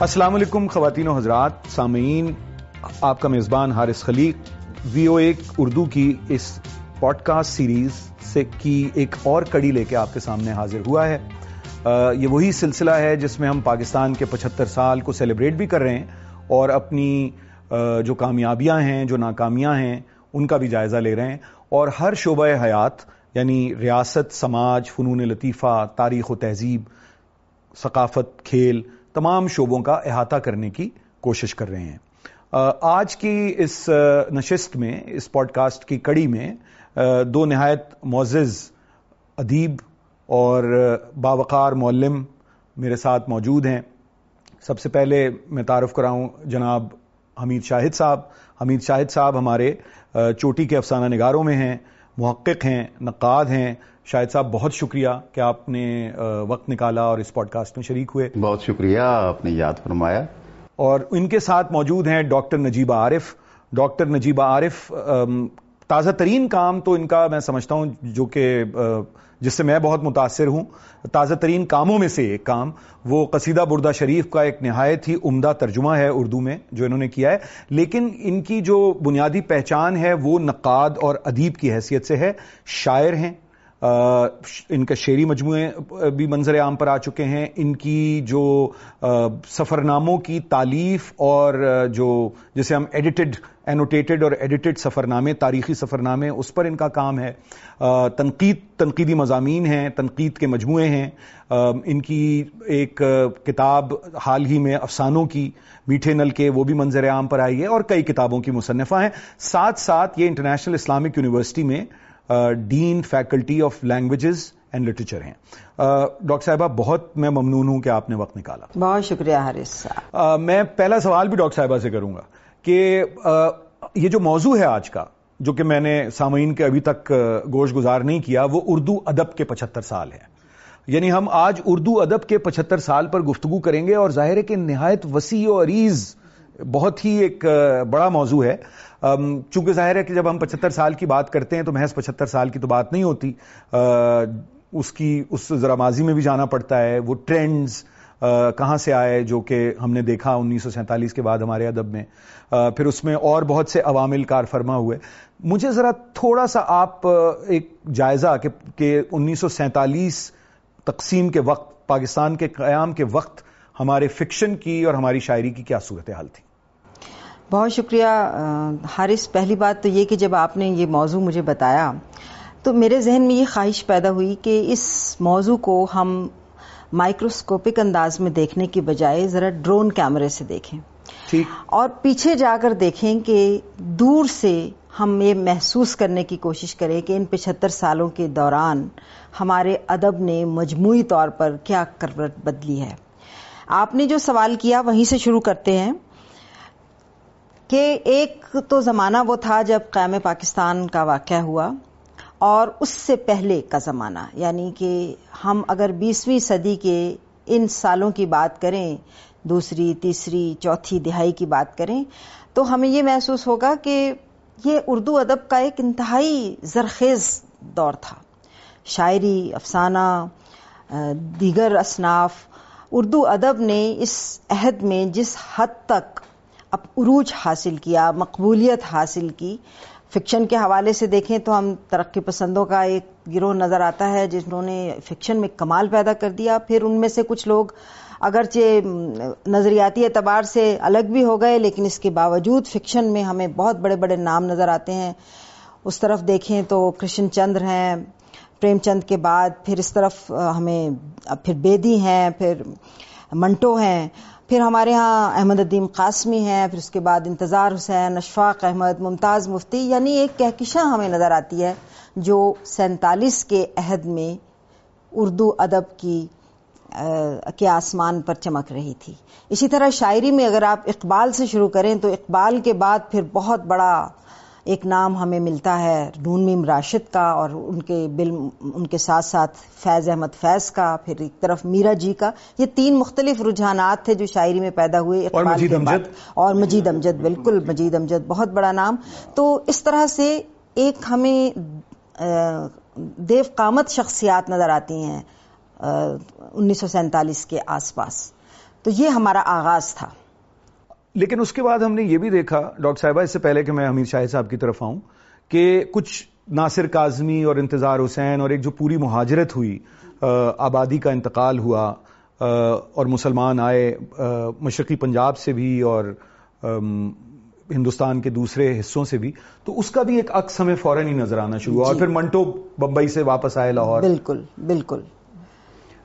السلام علیکم خواتین و حضرات، سامعین، آپ کا میزبان حارث خلیق، وی او ایک اردو کی اس پوڈ کاسٹ سیریز سے کی ایک اور کڑی لے کے آپ کے سامنے حاضر ہوا ہے۔ یہ وہی سلسلہ ہے جس میں ہم پاکستان کے پچہتر سال کو سیلیبریٹ بھی کر رہے ہیں اور اپنی جو کامیابیاں ہیں، جو ناکامیاں ہیں، ان کا بھی جائزہ لے رہے ہیں۔ اور ہر شعبہ حیات یعنی ریاست، سماج، فنون لطیفہ، تاریخ و تہذیب، ثقافت، کھیل تمام شعبوں کا احاطہ کرنے کی کوشش کر رہے ہیں۔ آج کی اس نشست میں، اس پوڈ کاسٹ کی کڑی میں دو نہایت معزز ادیب اور باوقار معلم میرے ساتھ موجود ہیں۔ سب سے پہلے میں تعارف کراؤں جناب حمید شاہد صاحب۔ حمید شاہد صاحب ہمارے چوٹی کے افسانہ نگاروں میں ہیں۔ محقق ہیں نقاد ہیں۔ شاہد صاحب بہت شکریہ کہ آپ نے وقت نکالا اور اس پوڈ کاسٹ میں شریک ہوئے۔ بہت شکریہ آپ نے یاد فرمایا۔ اور ان کے ساتھ موجود ہیں ڈاکٹر نجیبہ عارف۔ ڈاکٹر نجیبہ عارف تازہ ترین کام تو ان کا میں سمجھتا ہوں جو کہ جس سے میں بہت متاثر ہوں۔ تازہ ترین کاموں میں سے ایک کام، وہ قصیدہ بردہ شریف کا ایک نہایت ہی عمدہ ترجمہ ہے اردو میں، جو انہوں نے کیا ہے۔ لیکن ان کی جو بنیادی پہچان ہے، وہ نقاد اور ادیب کی حیثیت سے ہے۔ شاعر ہیں۔ ان کا شعری مجموعے بھی منظر عام پر آ چکے ہیں۔ ان کی جو سفر ناموں کی تعلیف اور جو، جسے ہم ایڈیٹڈ اینوٹیٹڈ اور ایڈیٹڈ سفر نامے تاریخی سفر نامے اس پر ان کا کام ہے۔ تنقید، تنقیدی مضامین ہیں، تنقید کے مجموعے ہیں۔ ان کی ایک کتاب حال ہی میں افسانوں کی، میٹھے نل کے، وہ بھی منظر عام پر آئی ہے اور کئی کتابوں کی مصنفہ ہیں۔ ساتھ ساتھ یہ انٹرنیشنل اسلامک یونیورسٹی میں dean faculty of languages and literature ہیں۔ ڈاکٹر صاحبہ بہت میں ممنون ہوں کہ آپ نے وقت نکالا۔ بہت شکریہ حارث میں پہلا سوال بھی ڈاکٹر صاحبہ سے کروں گا کہ یہ جو موضوع ہے آج کا جو کہ میں نے سامعین کے ابھی تک گوش گزار نہیں کیا وہ اردو ادب کے پچہتر سال ہے یعنی ہم آج اردو ادب کے پچہتر سال پر گفتگو کریں گے اور ظاہر ہے کہ نہایت وسیع و عریض بہت ہی ایک بڑا موضوع ہے۔ چونکہ ظاہر ہے کہ جب ہم پچہتر سال کی بات کرتے ہیں تو محض پچہتر سال کی تو بات نہیں ہوتی۔ اس کی، اس ذرا ماضی میں بھی جانا پڑتا ہے، وہ ٹرینڈز کہاں سے آئے جو کہ ہم نے دیکھا انیس سو سینتالیس کے بعد ہمارے ادب میں۔ پھر اس میں اور بہت سے عوامل کار فرما ہوئے۔ مجھے ذرا تھوڑا سا آپ ایک جائزہ کہ انیس سو سینتالیس تقسیم کے وقت، پاکستان کے قیام کے وقت ہمارے فکشن کی اور ہماری شاعری کی کیا صورتحال تھی۔ بہت شکریہ حارث پہلی بات تو یہ کہ جب آپ نے یہ موضوع مجھے بتایا تو میرے ذہن میں یہ خواہش پیدا ہوئی کہ اس موضوع کو ہم مائکروسکوپک انداز میں دیکھنے کی بجائے ذرا ڈرون کیمرے سے دیکھیں۔ اور پیچھے جا کر دیکھیں کہ دور سے ہم یہ محسوس کرنے کی کوشش کریں کہ ان پچہتر سالوں کے دوران ہمارے ادب نے مجموعی طور پر کیا کروٹ بدلی ہے۔ آپ نے جو سوال کیا وہیں سے شروع کرتے ہیں۔ کہ ایک تو زمانہ وہ تھا جب قیام پاکستان کا واقعہ ہوا اور اس سے پہلے کا زمانہ یعنی کہ ہم اگر بیسویں صدی کے ان سالوں کی بات کریں، دوسری، تیسری، چوتھی دہائی کی بات کریں، تو ہمیں یہ محسوس ہوگا کہ یہ اردو ادب کا ایک انتہائی زرخیز دور تھا۔ شاعری، افسانہ دیگر اصناف، اردو ادب نے اس عہد میں جس حد تک عروج حاصل کیا، مقبولیت حاصل کی۔ فکشن کے حوالے سے دیکھیں تو ہم ترقی پسندوں کا ایک گروہ نظر آتا ہے جنہوں نے فکشن میں کمال پیدا کر دیا۔ پھر ان میں سے کچھ لوگ اگرچہ نظریاتی اعتبار سے الگ بھی ہو گئے، لیکن اس کے باوجود فکشن میں ہمیں بہت بڑے بڑے نام نظر آتے ہیں۔ اس طرف دیکھیں تو کرشن چندر ہیں، پریم چند کے بعد پھر اس طرف ہمیں، پھر بیدی ہیں، پھر منٹو ہیں۔ پھر ہمارے ہاں احمد الدین قاسمی ہیں، پھر اس کے بعد انتظار حسین، اشفاق احمد، ممتاز مفتی یعنی ایک کہکشاں ہمیں نظر آتی ہے جو سینتالیس کے عہد میں اردو ادب کی کے آسمان پر چمک رہی تھی۔ اسی طرح شاعری میں اگر آپ اقبال سے شروع کریں تو اقبال کے بعد پھر بہت بڑا ایک نام ہمیں ملتا ہے نون میم راشد کا اور ان کے بل ان کے ساتھ ساتھ فیض احمد فیض کا پھر ایک طرف میرا جی کا۔ یہ تین مختلف رجحانات تھے جو شاعری میں پیدا ہوئے۔ اور مجید امجد۔ اور مجید امجد بالکل مجید امجد بہت بڑا نام۔ تو اس طرح سے ایک ہمیں دیو قامت شخصیات نظر آتی ہیں انیس سو سینتالیس کے آس پاس۔ تو یہ ہمارا آغاز تھا۔ لیکن اس کے بعد ہم نے یہ بھی دیکھا ڈاکٹر صاحبہ اس سے پہلے کہ میں امیر شاہ صاحب کی طرف آؤں کہ کچھ ناصر کاظمی اور انتظار حسین اور ایک جو پوری مہاجرت ہوئی آبادی کا انتقال ہوا اور مسلمان آئے مشرقی پنجاب سے بھی اور ہندوستان کے دوسرے حصوں سے بھی تو اس کا بھی ایک عکس ہمیں فوراً ہی نظر آنا شروع ہوا اور جی۔ پھر منٹو بمبئی سے واپس آئے لاہور بالکل بالکل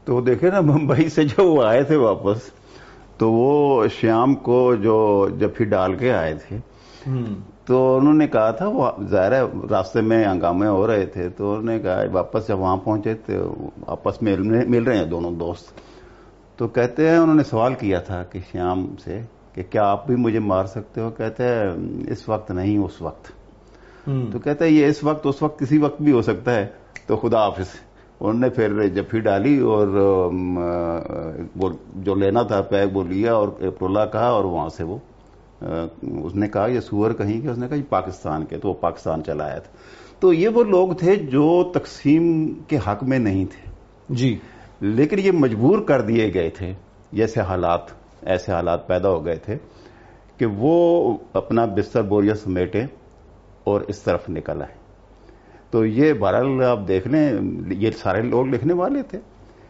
تو دیکھیں نا بمبئی سے جو وہ آئے تھے واپس تو وہ شیام کو جو جب پھر ڈال کے آئے تھے تو انہوں نے کہا تھا وہ ظاہر ہے راستے میں ہنگامے ہو رہے تھے تو انہوں نے کہا واپس جب وہاں پہنچے تو آپس میں مل رہے ہیں دونوں دوست۔ تو کہتے ہیں انہوں نے سوال کیا تھا کہ شیام سے کہ کیا آپ بھی مجھے مار سکتے ہو؟ کہتے ہیں اس وقت نہیں اس وقت۔ تو کہتے ہیں یہ اس وقت اس وقت کسی وقت بھی ہو سکتا ہے۔ تو خدا حافظ۔ انہوں نے پھر جفی ڈالی اور جو لینا تھا پیک وہ لیا اور ٹولہ کہا اور وہاں سے وہ اس نے کہا یہ سور کہیں کہ اس نے کہا یہ پاکستان کے تو وہ پاکستان چلا آیا تھا۔ تو یہ وہ لوگ تھے جو تقسیم کے حق میں نہیں تھے۔ جی۔ لیکن یہ مجبور کر دیے گئے تھے جیسے حالات ایسے حالات پیدا ہو گئے تھے کہ وہ اپنا بستر بوریا سمیٹے اور اس طرف نکل آئے۔ تو یہ بہرحال آپ دیکھ لیں یہ سارے لوگ لکھنے والے تھے۔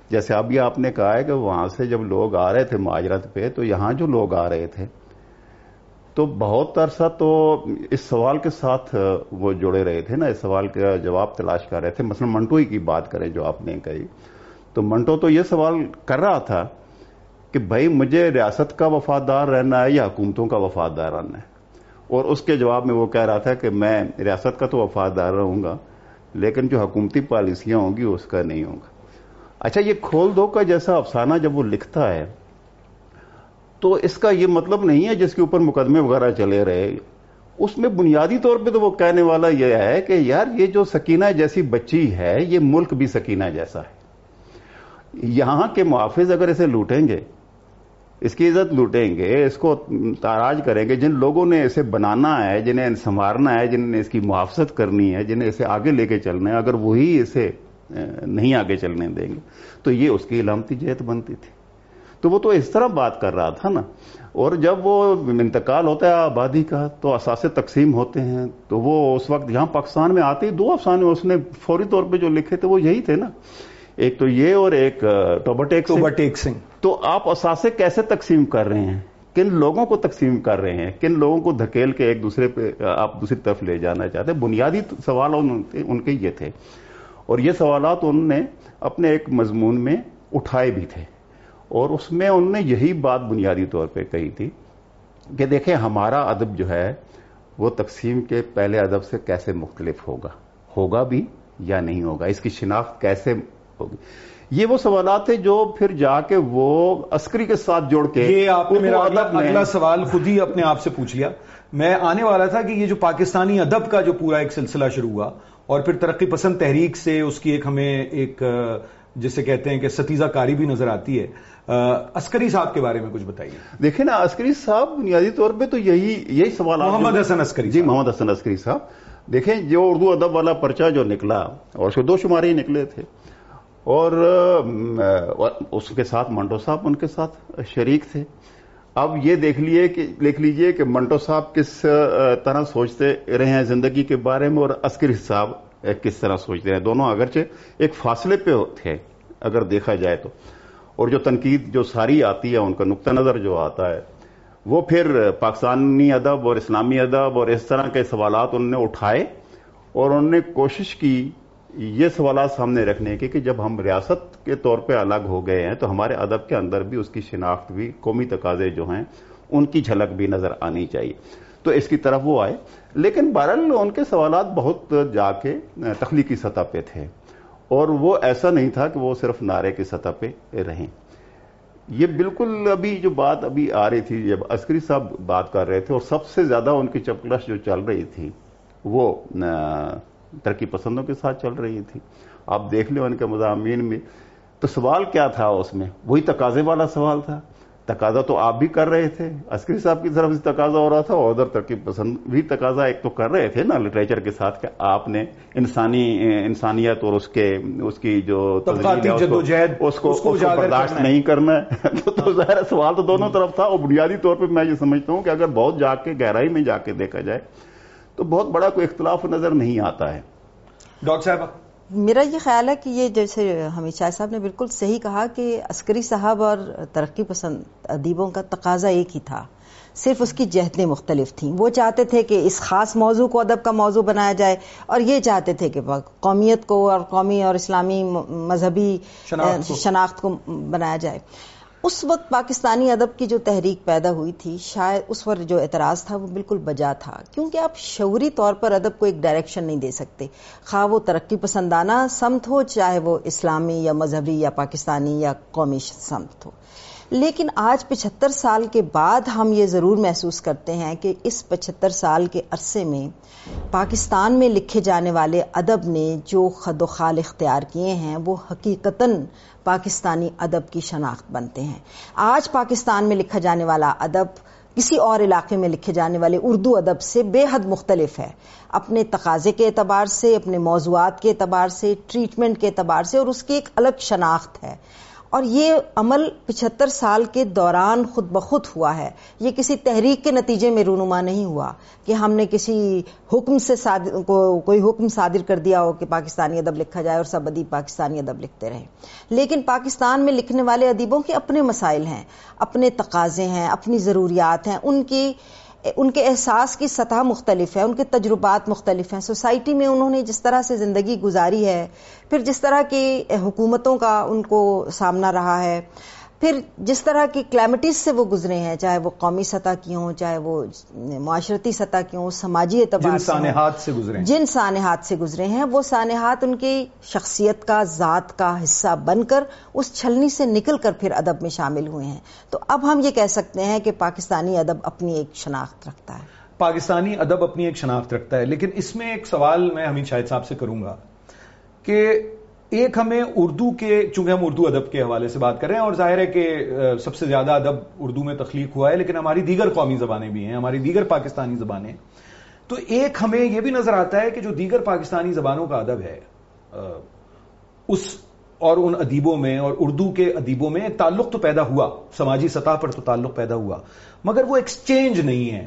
جیسے ابھی آپ نے کہا ہے کہ وہاں سے جب لوگ آ رہے تھے معاجرت پہ، تو یہاں جو لوگ آ رہے تھے، تو بہت عرصہ تو اس سوال کے ساتھ وہ جڑے رہے تھے نا، اس سوال کا جواب تلاش کر رہے تھے۔ مثلا منٹو ہی کی بات کریں جو آپ نے کہی۔ تو منٹو تو یہ سوال کر رہا تھا کہ بھائی مجھے ریاست کا وفادار رہنا ہے یا حکومتوں کا وفادار رہنا ہے؟ اور اس کے جواب میں وہ کہہ رہا تھا کہ میں ریاست کا تو وفادار رہوں گا، لیکن جو حکومتی پالیسیاں ہوں گی اس کا نہیں ہوگا اچھا یہ کھول دو کا جیسا افسانہ جب وہ لکھتا ہے، تو اس کا یہ مطلب نہیں ہے جس کے اوپر مقدمے وغیرہ چلے رہے۔ اس میں بنیادی طور پہ تو وہ کہنے والا یہ ہے کہ یار یہ جو سکینہ جیسی بچی ہے، یہ ملک بھی سکینہ جیسا ہے۔ یہاں کے محافظ اگر اسے لوٹیں گے اس کی عزت لوٹیں گے، اس کو تاراج کریں گے۔ جن لوگوں نے اسے بنانا ہے، جنہیں سنوارنا ہے جن نے اس کی محافظت کرنی ہے، جنہیں اسے آگے لے کے چلنا ہے، اگر وہی اسے نہیں آگے چلنے دیں گے، تو یہ اس کی علامتی جہت بنتی تھی۔ تو وہ تو اس طرح بات کر رہا تھا نا۔ اور جب وہ انتقال ہوتا ہے آبادی کا، تو اثاثے تقسیم ہوتے ہیں۔ تو وہ اس وقت یہاں پاکستان میں آتے ہی دو افسانے اس نے فوری طور پہ جو لکھے تھے، وہ یہی تھے نا۔ ایک تو یہ اور ایک ٹوبرٹیک سنگھ تو آپ اثاثے کیسے تقسیم کر رہے ہیں؟ کن لوگوں کو تقسیم کر رہے ہیں؟ کن لوگوں کو دھکیل کے ایک دوسرے پہ آپ دوسری طرف لے جانا چاہتے ہیں؟ بنیادی سوال ان کے یہ تھے۔ اور یہ سوالات انہوں نے اپنے ایک مضمون میں اٹھائے بھی تھے۔ اور اس میں انہوں نے یہی بات بنیادی طور پہ کہی تھی کہ دیکھیں ہمارا ادب جو ہے وہ تقسیم کے پہلے ادب سے کیسے مختلف ہوگا؟ ہوگا بھی یا نہیں ہوگا؟ اس کی شناخت کیسے ہوگی۔ یہ وہ سوالات تھے جو پھر جا کے وہ عسکری کے ساتھ جوڑ کے یہ آپ نے میرا اگلا سوال خود ہی اپنے آپ سے پوچھ لیا۔ میں آنے والا تھا کہ یہ جو پاکستانی ادب کا جو پورا ایک سلسلہ شروع ہوا اور پھر ترقی پسند تحریک سے اس کی ایک ہمیں ایک جسے کہتے ہیں کہ ستیزہ کاری بھی نظر آتی ہے۔ عسکری صاحب کے بارے میں کچھ بتائیے۔ دیکھیں نا عسکری صاحب بنیادی طور پہ تو یہی یہی سوال محمد حسن عسکری جی محمد حسن عسکری صاحب۔ دیکھیں جو اردو ادب والا پرچہ جو نکلا اور دو شمارے ہی نکلے تھے۔ اور اس کے ساتھ منٹو صاحب ان کے ساتھ شریک تھے۔ اب یہ دیکھ لیے کہ دیکھ لیجیے کہ منٹو صاحب کس طرح سوچتے رہے ہیں زندگی کے بارے میں اور عسکری صاحب کس طرح سوچتے ہیں۔ دونوں اگرچہ ایک فاصلے پہ تھے، اگر دیکھا جائے تو۔ اور جو تنقید، جو ساری آتی ہے، ان کا نقطہ نظر جو آتا ہے، وہ پھر پاکستانی ادب اور اسلامی ادب اور اس طرح کے سوالات انہوں نے اٹھائے اور انہوں نے کوشش کی یہ سوالات سامنے رکھنے کے کہ جب ہم ریاست کے طور پہ الگ ہو گئے ہیں تو ہمارے ادب کے اندر بھی اس کی شناخت بھی، قومی تقاضے جو ہیں، ان کی جھلک بھی نظر آنی چاہیے۔ تو اس کی طرف وہ آئے۔ لیکن بہرحال ان کے سوالات بہت جا کے تخلیقی سطح پہ تھے۔ اور وہ ایسا نہیں تھا کہ وہ صرف نعرے کی سطح پہ رہیں۔ یہ بالکل ابھی جو بات ابھی آ رہی تھی، جب عسکری صاحب بات کر رہے تھے اور سب سے زیادہ ان کی چپکلش جو چل رہی تھی، وہ ترقی پسندوں کے ساتھ چل رہی تھی۔ آپ دیکھ لیں ان کے مضامین میں۔ تو سوال کیا تھا اس میں؟ وہی تقاضے والا سوال تھا۔ تقاضا تو آپ بھی کر رہے تھے۔ عسکری صاحب کی طرف سے تقاضا ہو رہا تھا اور ادھر ترکیب پسند بھی تقاضا ایک تو کر رہے تھے نا لٹریچر کے ساتھ کہ آپ نے انسانی انسانیت اور اس کے اس کی جو اس کو برداشت نہیں کرنا ہے۔ تو ظاہر سوال تو دونوں طرف تھا اور بنیادی طور پہ میں یہ سمجھتا ہوں کہ اگر بہت جا کے گہرائی میں جا کے دیکھا جائے تو بہت بڑا کوئی اختلاف نظر نہیں آتا ہے۔ ڈاکٹر صاحب میرا یہ خیال ہے کہ یہ جیسے حمید شاہ صاحب نے بالکل صحیح کہا کہ عسکری صاحب اور ترقی پسند ادیبوں کا تقاضا ایک ہی تھا۔ صرف اس کی جہتیں مختلف تھیں۔ وہ چاہتے تھے کہ اس خاص موضوع کو ادب کا موضوع بنایا جائے اور یہ چاہتے تھے کہ قومیت کو اور قومی اور اسلامی مذہبی شناخت کو بنایا جائے۔ اس وقت پاکستانی ادب کی جو تحریک پیدا ہوئی تھی، شاید اس پر جو اعتراض تھا، وہ بالکل بجا تھا۔ کیونکہ آپ شعوری طور پر ادب کو ایک ڈائریکشن نہیں دے سکتے۔ خواہ وہ ترقی پسندانہ سمت ہو، چاہے وہ اسلامی یا مذہبی یا پاکستانی یا قومی سمت ہو۔ لیکن آج پچہتر سال کے بعد ہم یہ ضرور محسوس کرتے ہیں کہ اس پچہتر سال کے عرصے میں پاکستان میں لکھے جانے والے ادب نے جو خد و خال اختیار کیے ہیں، وہ حقیقتاً پاکستانی ادب کی شناخت بنتے ہیں۔ آج پاکستان میں لکھا جانے والا ادب، کسی اور علاقے میں لکھے جانے والے اردو ادب سے بے حد مختلف ہے۔ اپنے تقاضے کے اعتبار سے، اپنے موضوعات کے اعتبار سے ٹریٹمنٹ کے اعتبار سے، اور اس کی ایک الگ شناخت ہے۔ اور یہ عمل پچہتر سال کے دوران خود بخود ہوا ہے۔ یہ کسی تحریک کے نتیجے میں رونما نہیں ہوا کہ ہم نے کسی حکم سے کو کوئی حکم صادر کر دیا ہو کہ پاکستانی ادب لکھا جائے اور سب ادیب پاکستانی ادب لکھتے رہیں۔ لیکن پاکستان میں لکھنے والے ادیبوں کے اپنے مسائل ہیں، اپنے تقاضے ہیں، اپنی ضروریات ہیں، ان کی ان کے احساس کی سطح مختلف ہے، ان کے تجربات مختلف ہیں۔ سوسائٹی میں انہوں نے جس طرح سے زندگی گزاری ہے، پھر جس طرح کی حکومتوں کا ان کو سامنا رہا ہے پھر جس طرح کی کلیمٹیز سے وہ گزرے ہیں چاہے وہ قومی سطح کی ہوں چاہے وہ معاشرتی سطح کی ہوں سماجی اعتبار جن سانحات سے گزرے جن سانحات سے گزرے ہیں وہ سانحات ان کی شخصیت کا ذات کا حصہ بن کر اس چھلنی سے نکل کر پھر ادب میں شامل ہوئے ہیں۔ تو اب ہم یہ کہہ سکتے ہیں کہ پاکستانی ادب اپنی ایک شناخت رکھتا ہے۔ پاکستانی ادب اپنی ایک شناخت رکھتا ہے لیکن اس میں ایک سوال میں حمید شاہد صاحب سے کروں گا کہ ایک ہمیں اردو کے، چونکہ ہم اردو ادب کے حوالے سے بات کر رہے ہیں اور ظاہر ہے کہ سب سے زیادہ ادب اردو میں تخلیق ہوا ہے، لیکن ہماری دیگر قومی زبانیں بھی ہیں، ہماری دیگر پاکستانی زبانیں۔ تو ایک ہمیں یہ بھی نظر آتا ہے کہ جو دیگر پاکستانی زبانوں کا ادب ہے اس اور ان ادیبوں میں اور اردو کے ادیبوں میں ایک تعلق تو پیدا ہوا، سماجی سطح پر تو تعلق پیدا ہوا، مگر وہ ایکسچینج نہیں ہے۔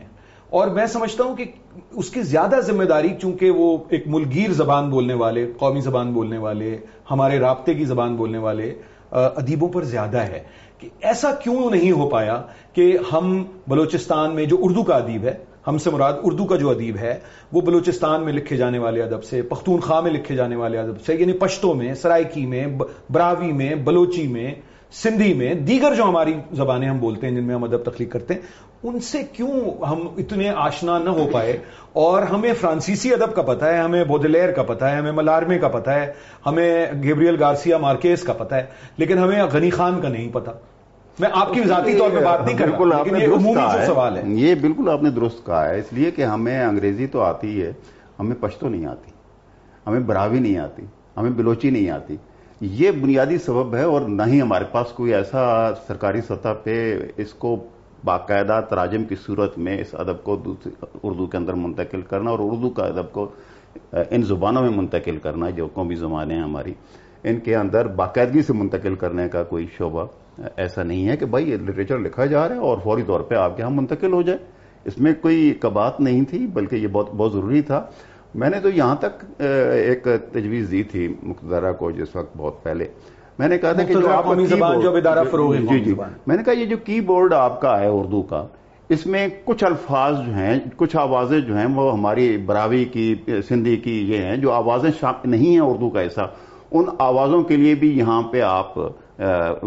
اور میں سمجھتا ہوں کہ اس کی زیادہ ذمہ داری چونکہ وہ ایک ملگیر زبان بولنے والے، قومی زبان بولنے والے، ہمارے رابطے کی زبان بولنے والے ادیبوں پر زیادہ ہے کہ ایسا کیوں نہیں ہو پایا کہ ہم بلوچستان میں جو اردو کا ادیب ہے، ہم سے مراد اردو کا جو ادیب ہے، وہ بلوچستان میں لکھے جانے والے ادب سے، پختونخوا میں لکھے جانے والے ادب سے یعنی پشتوں میں سرائکی میں براوی میں، بلوچی میں سندھی میں دیگر جو ہماری زبانیں ہم بولتے ہیں جن میں ہم ادب تخلیق کرتے ہیں ان سے کیوں ہم اتنے آشنا نہ ہو پائے؟ اور ہمیں فرانسیسی ادب کا پتہ ہے ہمیں بودلیر کا پتہ ہے ہمیں ملارمے کا پتہ ہے ہمیں گیبریل گارسیا مارکیز کا پتہ ہے لیکن ہمیں غنی خان کا نہیں پتہ۔ میں آپ کی ذاتی طور پہ بات نہیں کر بالکل آپ نے عمومی سوال ہے۔ یہ بالکل آپ نے درست کہا ہے اس لیے کہ ہمیں انگریزی تو آتی ہے ہمیں پشتو نہیں آتی ہمیں براوی نہیں آتی ہمیں بلوچی نہیں آتی۔ یہ بنیادی سبب ہے اور نہ ہی ہمارے پاس کوئی ایسا سرکاری سطح پہ اس کو باقاعدہ تراجم کی صورت میں اس ادب کو اردو کے اندر منتقل کرنا اور اردو کا ادب کو ان زبانوں میں منتقل کرنا جو قومی زبانیں ہیں ہماری، ان کے اندر باقاعدگی سے منتقل کرنے کا کوئی شعبہ ایسا نہیں ہے کہ بھائی یہ لٹریچر لکھا جا رہا ہے اور فوری طور پہ آپ کے ہاں منتقل ہو جائے۔ اس میں کوئی کبات نہیں تھی، بلکہ یہ بہت بہت ضروری تھا۔ میں نے تو یہاں تک ایک تجویز دی تھی مقدرہ کو جس وقت بہت پہلے۔ میں نے کہا تھا کہ جو آپ جی جی میں نے کہا یہ جو کی بورڈ آپ کا ہے اردو کا اس میں کچھ الفاظ جو ہیں کچھ آوازیں جو ہیں وہ ہماری براوی کی سندھی کی یہ ہیں جو آوازیں نہیں ہیں اردو کا ایسا۔ ان آوازوں کے لیے بھی یہاں پہ آپ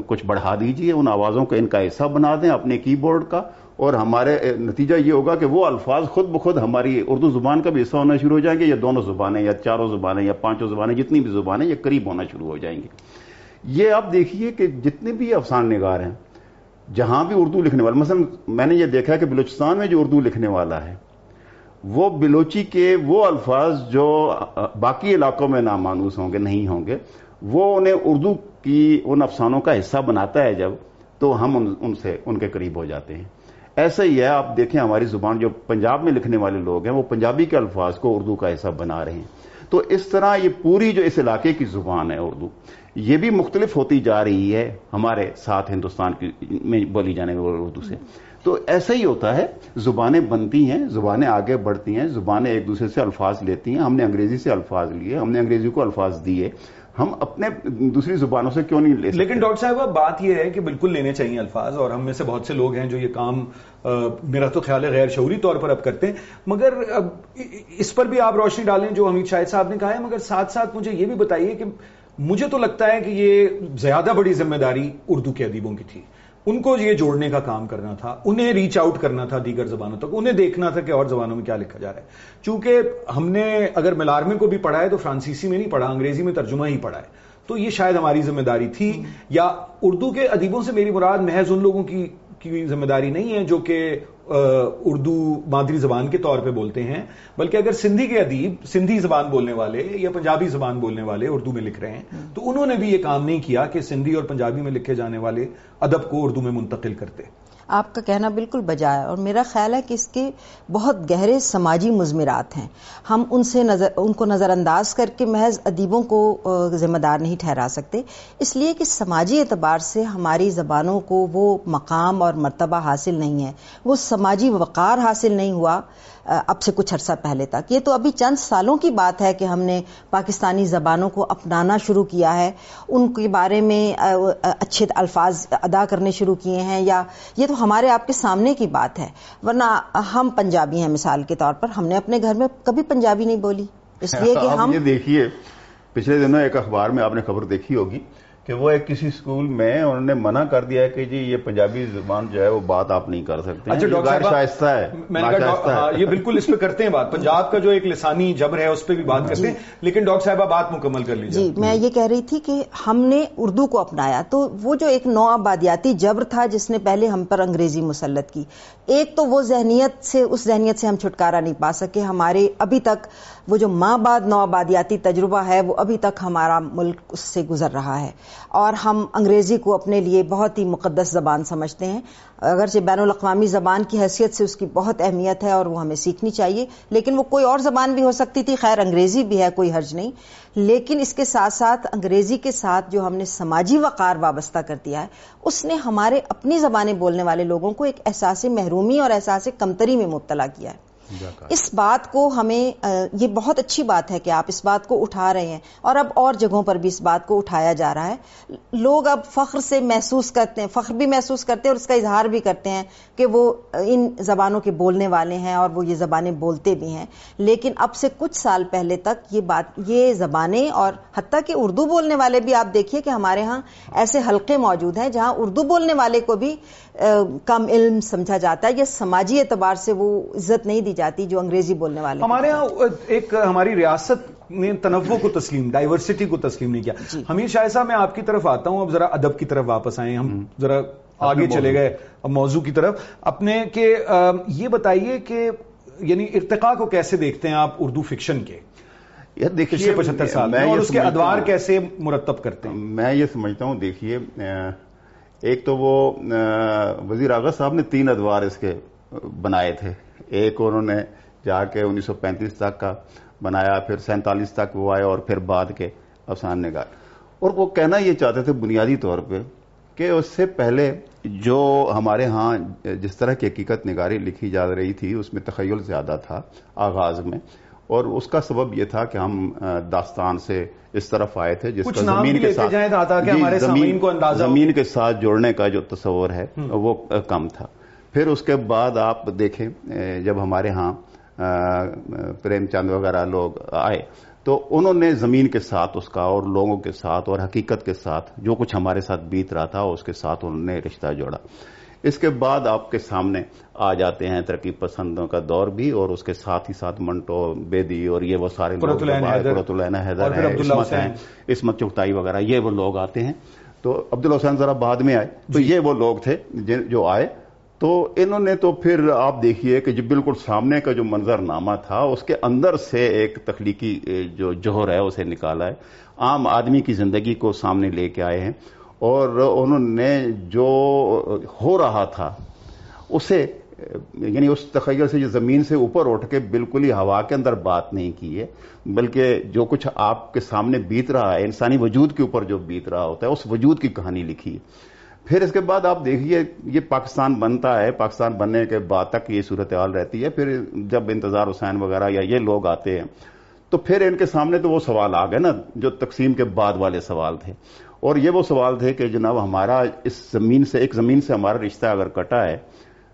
کچھ بڑھا دیجیے ان آوازوں کا ان کا حصہ بنا دیں اپنے کی بورڈ کا۔ اور ہمارے نتیجہ یہ ہوگا کہ وہ الفاظ خود بخود ہماری اردو زبان کا بھی حصہ ہونا شروع ہو جائیں گے، یا دونوں زبانیں، یا چاروں زبانیں، یا پانچوں زبانیں، جتنی بھی زبانیں یہ قریب ہونا شروع ہو جائیں گے۔ یہ آپ دیکھیے کہ جتنے بھی افسان نگار ہیں، جہاں بھی اردو لکھنے والے، مثلا میں نے یہ دیکھا کہ بلوچستان میں جو اردو لکھنے والا ہے، وہ بلوچی کے وہ الفاظ جو باقی علاقوں میں نامانوس ہوں گے، نہیں ہوں گے، وہ انہیں اردو کی ان افسانوں کا حصہ بناتا ہے جب تو ہم ان سے، ان کے قریب ہو جاتے ہیں۔ ایسا ہی ہے، آپ دیکھیں ہماری زبان، جو پنجاب میں لکھنے والے لوگ ہیں، وہ پنجابی کے الفاظ کو اردو کا حصہ بنا رہے ہیں۔ تو اس طرح یہ پوری جو اس علاقے کی زبان ہے اردو، یہ بھی مختلف ہوتی جا رہی ہے ہمارے ساتھ ہندوستان کی، میں بولی جانے والی اردو سے۔ تو ایسا ہی ہوتا ہے، زبانیں بنتی ہیں، زبانیں آگے بڑھتی ہیں، زبانیں ایک دوسرے سے الفاظ لیتی ہیں۔ ہم نے انگریزی سے الفاظ لیے، ہم نے انگریزی کو الفاظ دیے۔ ہم اپنے دوسری زبانوں سے کیوں نہیں لے سکتے؟ لیکن ڈاکٹر صاحب بات یہ ہے کہ بالکل لینے چاہیے الفاظ اور ہم میں سے بہت سے لوگ ہیں جو یہ کام میرا تو خیال ہے غیر شعوری طور پر اب کرتے ہیں۔ مگر اس پر بھی آپ روشنی ڈالیں جو امید شاہد صاحب نے کہا ہے، مگر ساتھ ساتھ مجھے یہ بھی بتائیے کہ مجھے تو لگتا ہے کہ یہ زیادہ بڑی ذمہ داری اردو کے ادیبوں کی تھی۔ ان کو یہ جوڑنے کا کام کرنا تھا انہیں ریچ آؤٹ کرنا تھا دیگر زبانوں تک انہیں دیکھنا تھا کہ اور زبانوں میں کیا لکھا جا رہا ہے۔ چونکہ ہم نے اگر ملارمے کو بھی پڑھا ہے تو فرانسیسی میں نہیں پڑھا انگریزی میں ترجمہ ہی پڑھا ہے۔ تو یہ شاید ہماری ذمہ داری تھی۔ یا اردو کے ادیبوں سے میری مراد محض ان لوگوں کی کی ذمہ داری نہیں ہے جو کہ اردو مادری زبان کے طور پہ بولتے ہیں بلکہ اگر سندھی کے ادیب سندھی زبان بولنے والے یا پنجابی زبان بولنے والے اردو میں لکھ رہے ہیں تو انہوں نے بھی یہ کام نہیں کیا کہ سندھی اور پنجابی میں لکھے جانے والے ادب کو اردو میں منتقل کرتے۔ آپ کا کہنا بالکل بجا ہے اور میرا خیال ہے کہ اس کے بہت گہرے سماجی مضمرات ہیں۔ ہم ان سے نظر، ان کو نظر انداز کر کے محض ادیبوں کو ذمہ دار نہیں ٹھہرا سکتے۔ اس لیے کہ سماجی اعتبار سے ہماری زبانوں کو وہ مقام اور مرتبہ حاصل نہیں ہے۔ وہ سماجی وقار حاصل نہیں ہوا۔ اب سے کچھ عرصہ پہلے تک۔ یہ تو ابھی چند سالوں کی بات ہے کہ ہم نے پاکستانی زبانوں کو اپنانا شروع کیا ہے۔ ان کے بارے میں اچھے الفاظ ادا کرنے شروع کیے ہیں یا یہ تو ہمارے آپ کے سامنے کی بات ہے۔ ورنہ ہم پنجابی ہیں مثال کے طور پر۔ ہم نے اپنے گھر میں کبھی پنجابی نہیں بولی۔ اس لیے کہ ہم یہ دیکھیے پچھلے دنوں ایک اخبار میں آپ نے خبر دیکھی ہوگی۔ کہ وہ ایک کسی اسکول میں انہوں نے منع کر دیا ہے کہ جی یہ پنجابی زبان جو ہے وہ بات آپ نہیں کر سکتے اچھا ڈاکٹر شائستہ ہے ہاں، یہ بالکل اس پہ کرتے ہیں بات پنجاب کا جو ایک لسانی جبر ہے اس پہ بھی بات کرتے ہیں لیکن ڈاکٹر صاحبہ بات مکمل کر لیجیے جی میں یہ کہہ رہی تھی کہ ہم نے اردو کو اپنایا تو وہ جو ایک نو آبادیاتی جبر تھا جس نے پہلے ہم پر انگریزی مسلط کی ایک تو وہ ذہنیت سے، اس ذہنیت سے ہم چھٹکارا نہیں پا سکے۔ ہمارے ابھی تک وہ جو ماں بعد، نو آبادیاتی تجربہ ہے، وہ ابھی تک ہمارا ملک اس سے گزر رہا ہے۔ اور ہم انگریزی کو اپنے لیے بہت ہی مقدس زبان سمجھتے ہیں۔ اگرچہ بین الاقوامی زبان کی حیثیت سے اس کی بہت اہمیت ہے اور وہ ہمیں سیکھنی چاہیے، لیکن وہ کوئی اور زبان بھی ہو سکتی تھی۔ خیر، انگریزی بھی ہے، کوئی حرج نہیں۔ لیکن اس کے ساتھ ساتھ انگریزی کے ساتھ جو ہم نے سماجی وقار وابستہ کر دیا ہے، اس نے ہمارے اپنی زبانیں بولنے والے لوگوں کو ایک احساس محرومی اور احساس کمتری میں مبتلا کیا ہے۔ اس بات کو ہمیں یہ بہت اچھی بات ہے کہ آپ اس بات کو اٹھا رہے ہیں اور اب اور جگہوں پر بھی اس بات کو اٹھایا جا رہا ہے۔ لوگ اب فخر سے محسوس کرتے ہیں، فخر بھی محسوس کرتے ہیں اور اس کا اظہار بھی کرتے ہیں کہ وہ ان زبانوں کے بولنے والے ہیں اور وہ یہ زبانیں بولتے بھی ہیں۔ لیکن اب سے کچھ سال پہلے تک یہ بات، یہ زبانیں اور حتیٰ کہ اردو بولنے والے بھی آپ دیکھیے کہ ہمارے ہاں ایسے حلقے موجود ہیں جہاں اردو بولنے والے کو بھی کم علم سمجھا جاتا ہے یا سماجی اعتبار سے وہ عزت نہیں دی جاتی جو انگریزی بولنے والے ہمارے ہاں ایک ہماری ریاست نے تنوع کو تسلیم ڈائیورسٹی کو تسلیم نہیں کیا۔ جی۔ حمید شاہ صاحب میں آپ کی طرف آتا ہوں اب ذرا ادب کی طرف واپس آئے ہم ذرا آگے چلے گئے اب موضوع کی طرف۔ اپنے کہ یہ بتائیے کہ یعنی ارتقاء کو کیسے دیکھتے ہیں آپ اردو فکشن کے؟ دیکھیے پچہتر سال میں اور اس کے ادوار کیسے مرتب کرتے ہیں؟ میں یہ سمجھتا ہوں دیکھیے ایک تو وہ وزیر اعظم صاحب نے تین ادوار اس کے بنائے تھے۔ ایک انہوں نے جا کے انیس سو پینتیس تک کا بنایا، پھر سینتالیس تک وہ آئے اور پھر بعد کے افسان نگار اور وہ کہنا یہ چاہتے تھے بنیادی طور پہ کہ اس سے پہلے جو ہمارے ہاں جس طرح کی حقیقت نگاری لکھی جا رہی تھی، اس میں تخیل زیادہ تھا آغاز میں۔ اور اس کا سبب یہ تھا کہ ہم داستان سے اس طرف آئے تھے جس کا زمین کے ساتھ جی، زمین کے ساتھ جوڑنے کا جو تصور ہے وہ کم تھا۔ پھر اس کے بعد آپ دیکھیں جب ہمارے ہاں پریم چند وغیرہ لوگ آئے تو انہوں نے زمین کے ساتھ اس کا اور لوگوں کے ساتھ اور حقیقت کے ساتھ جو کچھ ہمارے ساتھ بیت رہا تھا اس کے ساتھ انہوں نے رشتہ جوڑا۔ اس کے بعد آپ کے سامنے آ جاتے ہیں ترقی پسندوں کا دور بھی اور اس کے ساتھ ہی ساتھ منٹو بیدی اور یہ وہ سارے لوگ حیدر ہیں عصمت چکتائی وغیرہ یہ وہ لوگ آتے ہیں۔ تو عبد الحسین ذرا بعد میں آئے۔ تو جی۔ یہ وہ لوگ تھے جو آئے۔ تو انہوں نے تو پھر آپ دیکھیے کہ جو بالکل سامنے کا جو منظر نامہ تھا اس کے اندر سے ایک تخلیقی جو جوہر ہے اسے نکالا ہے۔ عام آدمی کی زندگی کو سامنے لے کے آئے ہیں۔ اور انہوں نے جو ہو رہا تھا، اسے یعنی اس تخیل سے جو زمین سے اوپر اٹھ کے بالکل ہی ہوا کے اندر بات نہیں کی ہے، بلکہ جو کچھ آپ کے سامنے بیت رہا ہے، انسانی وجود کے اوپر جو بیت رہا ہوتا ہے، اس وجود کی کہانی لکھی ہے۔ پھر اس کے بعد آپ دیکھیے، یہ پاکستان بنتا ہے، پاکستان بننے کے بعد تک یہ صورتحال رہتی ہے۔ پھر جب انتظار حسین وغیرہ یا یہ لوگ آتے ہیں، تو پھر ان کے سامنے تو وہ سوال آ گئے نا، جو تقسیم کے بعد والے سوال تھے۔ اور یہ وہ سوال تھے کہ جناب ہمارا اس زمین سے، ایک زمین سے ہمارا رشتہ اگر کٹا ہے،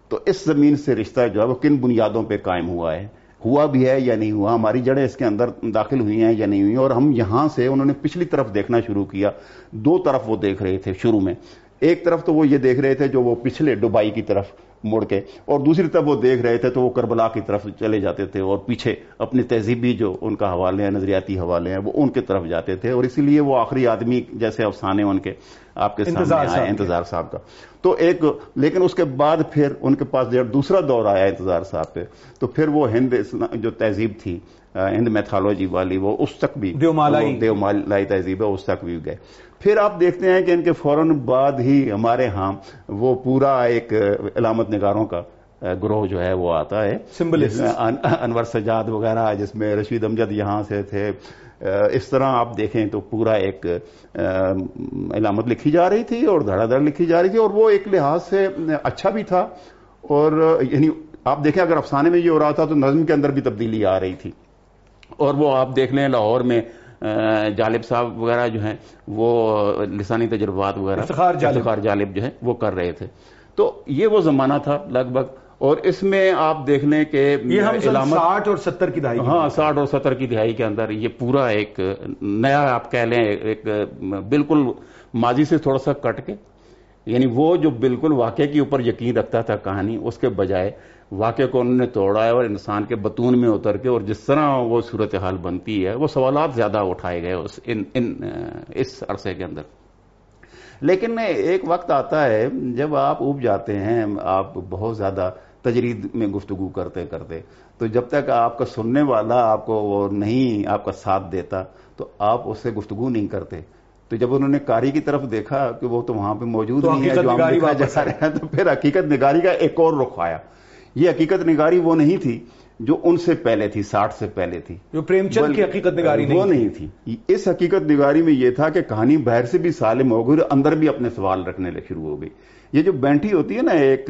تو اس زمین سے رشتہ جو ہے وہ کن بنیادوں پہ قائم ہوا ہے؟ ہوا بھی ہے یا نہیں ہوا؟ ہماری جڑیں اس کے اندر داخل ہوئی ہیں یا نہیں ہوئی اور ہم یہاں سے انہوں نے پچھلی طرف دیکھنا شروع کیا، دو طرف وہ دیکھ رہے تھے شروع میں۔ ایک طرف تو وہ یہ دیکھ رہے تھے جو وہ پچھلے ڈبائی کی طرف مڑ کے اور دوسری طرف وہ دیکھ رہے تھے تو وہ کربلا کی طرف چلے جاتے تھے اور پیچھے اپنی تہذیبی جو ان کا حوالے ہیں نظریاتی حوالے ہیں وہ ان کی طرف جاتے تھے اور اسی لیے وہ آخری آدمی جیسے افسانے ان کے آپ کے سامنے آئے انتظار صاحب کا۔ تو ایک لیکن اس کے بعد پھر ان کے پاس جب دوسرا دور آیا انتظار صاحب پہ۔ تو پھر وہ ہند جو تہذیب تھی ہند میتھالوجی والی وہ اس تک بھی دیو مالائی دیو مالائی تہذیب ہے اس تک بھی گئے۔ پھر آپ دیکھتے ہیں کہ ان کے فوراً بعد ہی ہمارے ہاں وہ پورا ایک علامت نگاروں کا گروہ جو ہے وہ آتا ہے۔ انور سجاد وغیرہ جس میں رشید امجد یہاں سے تھے۔ اس طرح آپ دیکھیں تو پورا ایک علامت لکھی جا رہی تھی اور دھڑا دھڑ لکھی جا رہی تھی اور وہ ایک لحاظ سے اچھا بھی تھا۔ اور یعنی آپ دیکھیں اگر افسانے میں یہ ہو رہا تھا تو نظم کے اندر بھی تبدیلی آ رہی تھی۔ اور وہ آپ دیکھ لیں لاہور میں جالب صاحب وغیرہ جو ہیں وہ لسانی تجربات وغیرہ افتخار جالب۔ جو ہے وہ کر رہے تھے۔ تو یہ وہ زمانہ تھا لگ بھگ۔ اور اس میں آپ دیکھ لیں کہ یہ ہم ساٹھ اور ستر کی دہائی ہاں ساٹھ اور ستر کی دہائی کے اندر یہ پورا ایک نیا آپ کہہ لیں ایک بالکل ماضی سے تھوڑا سا کٹ کے یعنی وہ جو بالکل واقعے کے اوپر یقین رکھتا تھا کہانی اس کے بجائے واقعے کو انہوں نے توڑا ہے اور انسان کے بتون میں اتر کے اور جس طرح وہ صورتحال بنتی ہے وہ سوالات زیادہ اٹھائے گئے اس ان ان اس عرصے کے اندر۔ لیکن ایک وقت آتا ہے جب آپ اوب جاتے ہیں آپ بہت زیادہ تجرید میں گفتگو کرتے کرتے تو جب تک آپ کا سننے والا آپ کو وہ نہیں آپ کا ساتھ دیتا تو آپ اس سے گفتگو نہیں کرتے۔ تو جب انہوں نے کاری کی طرف دیکھا کہ وہ تو وہاں پہ موجود نہیں ہے جو ہم لکھا جا رہے ہیں تو پھر حقیقت نگاری کا ایک اور رخ آیا۔ یہ حقیقت نگاری وہ نہیں تھی جو ان سے پہلے تھی ساٹھ سے پہلے تھی۔ جو پریم چند کی حقیقت نگاری وہ نہیں تھی۔ اس حقیقت نگاری میں یہ تھا کہ کہانی باہر سے بھی سالم ہو گئی اندر بھی اپنے سوال رکھنے شروع ہو گئی یہ جو بینٹی ہوتی ہے نا ایک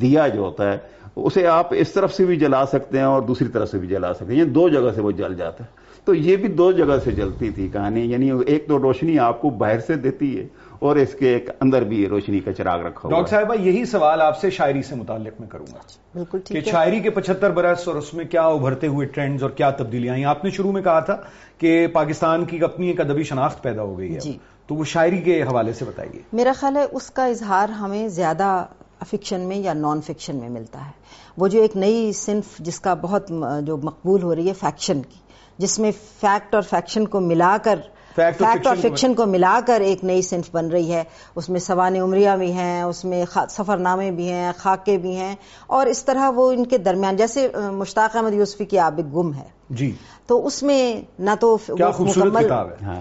دیا جو ہوتا ہے اسے آپ اس طرف سے بھی جلا سکتے ہیں اور دوسری طرف سے بھی جلا سکتے ہیں۔ یہ دو جگہ سے وہ جل جاتا ہے۔ تو یہ بھی دو جگہ سے جلتی تھی کہانی۔ یعنی ایک تو روشنی آپ کو باہر سے دیتی ہے اور اس کے ایک اندر بھی روشنی کا چراغ رکھا ڈاکٹر صاحبہ یہی سوال آپ سے شاعری سے متعلق میں کروں گا۔ بالکل کہ شاعری کے پچہتر برس اور اس میں کیا ابھرتے ہوئے ٹرینڈز اور کیا تبدیلیاں آئی آپ نے شروع میں کہا تھا کہ پاکستان کی اپنی ایک ادبی شناخت پیدا ہو گئی ہے۔ جی۔ تو وہ شاعری کے حوالے سے بتائیے۔ میرا خیال ہے اس کا اظہار ہمیں زیادہ فکشن میں یا نان فکشن میں ملتا ہے۔ وہ جو ایک نئی صنف جس کا بہت جو مقبول ہو رہی ہے فیکشن کی جس میں فیکٹ اور فیکشن کو ملا کر فیکٹ اور فکشن کو ملا کر ایک نئی صنف بن رہی ہے اس میں سوان عمریہ بھی ہیں اس میں سفر نامے بھی ہیں خاکے بھی ہیں اور اس طرح وہ ان کے درمیان جیسے مشتاق احمد یوسفی کی آبک گم ہے جی تو اس میں نہ تو مکمل۔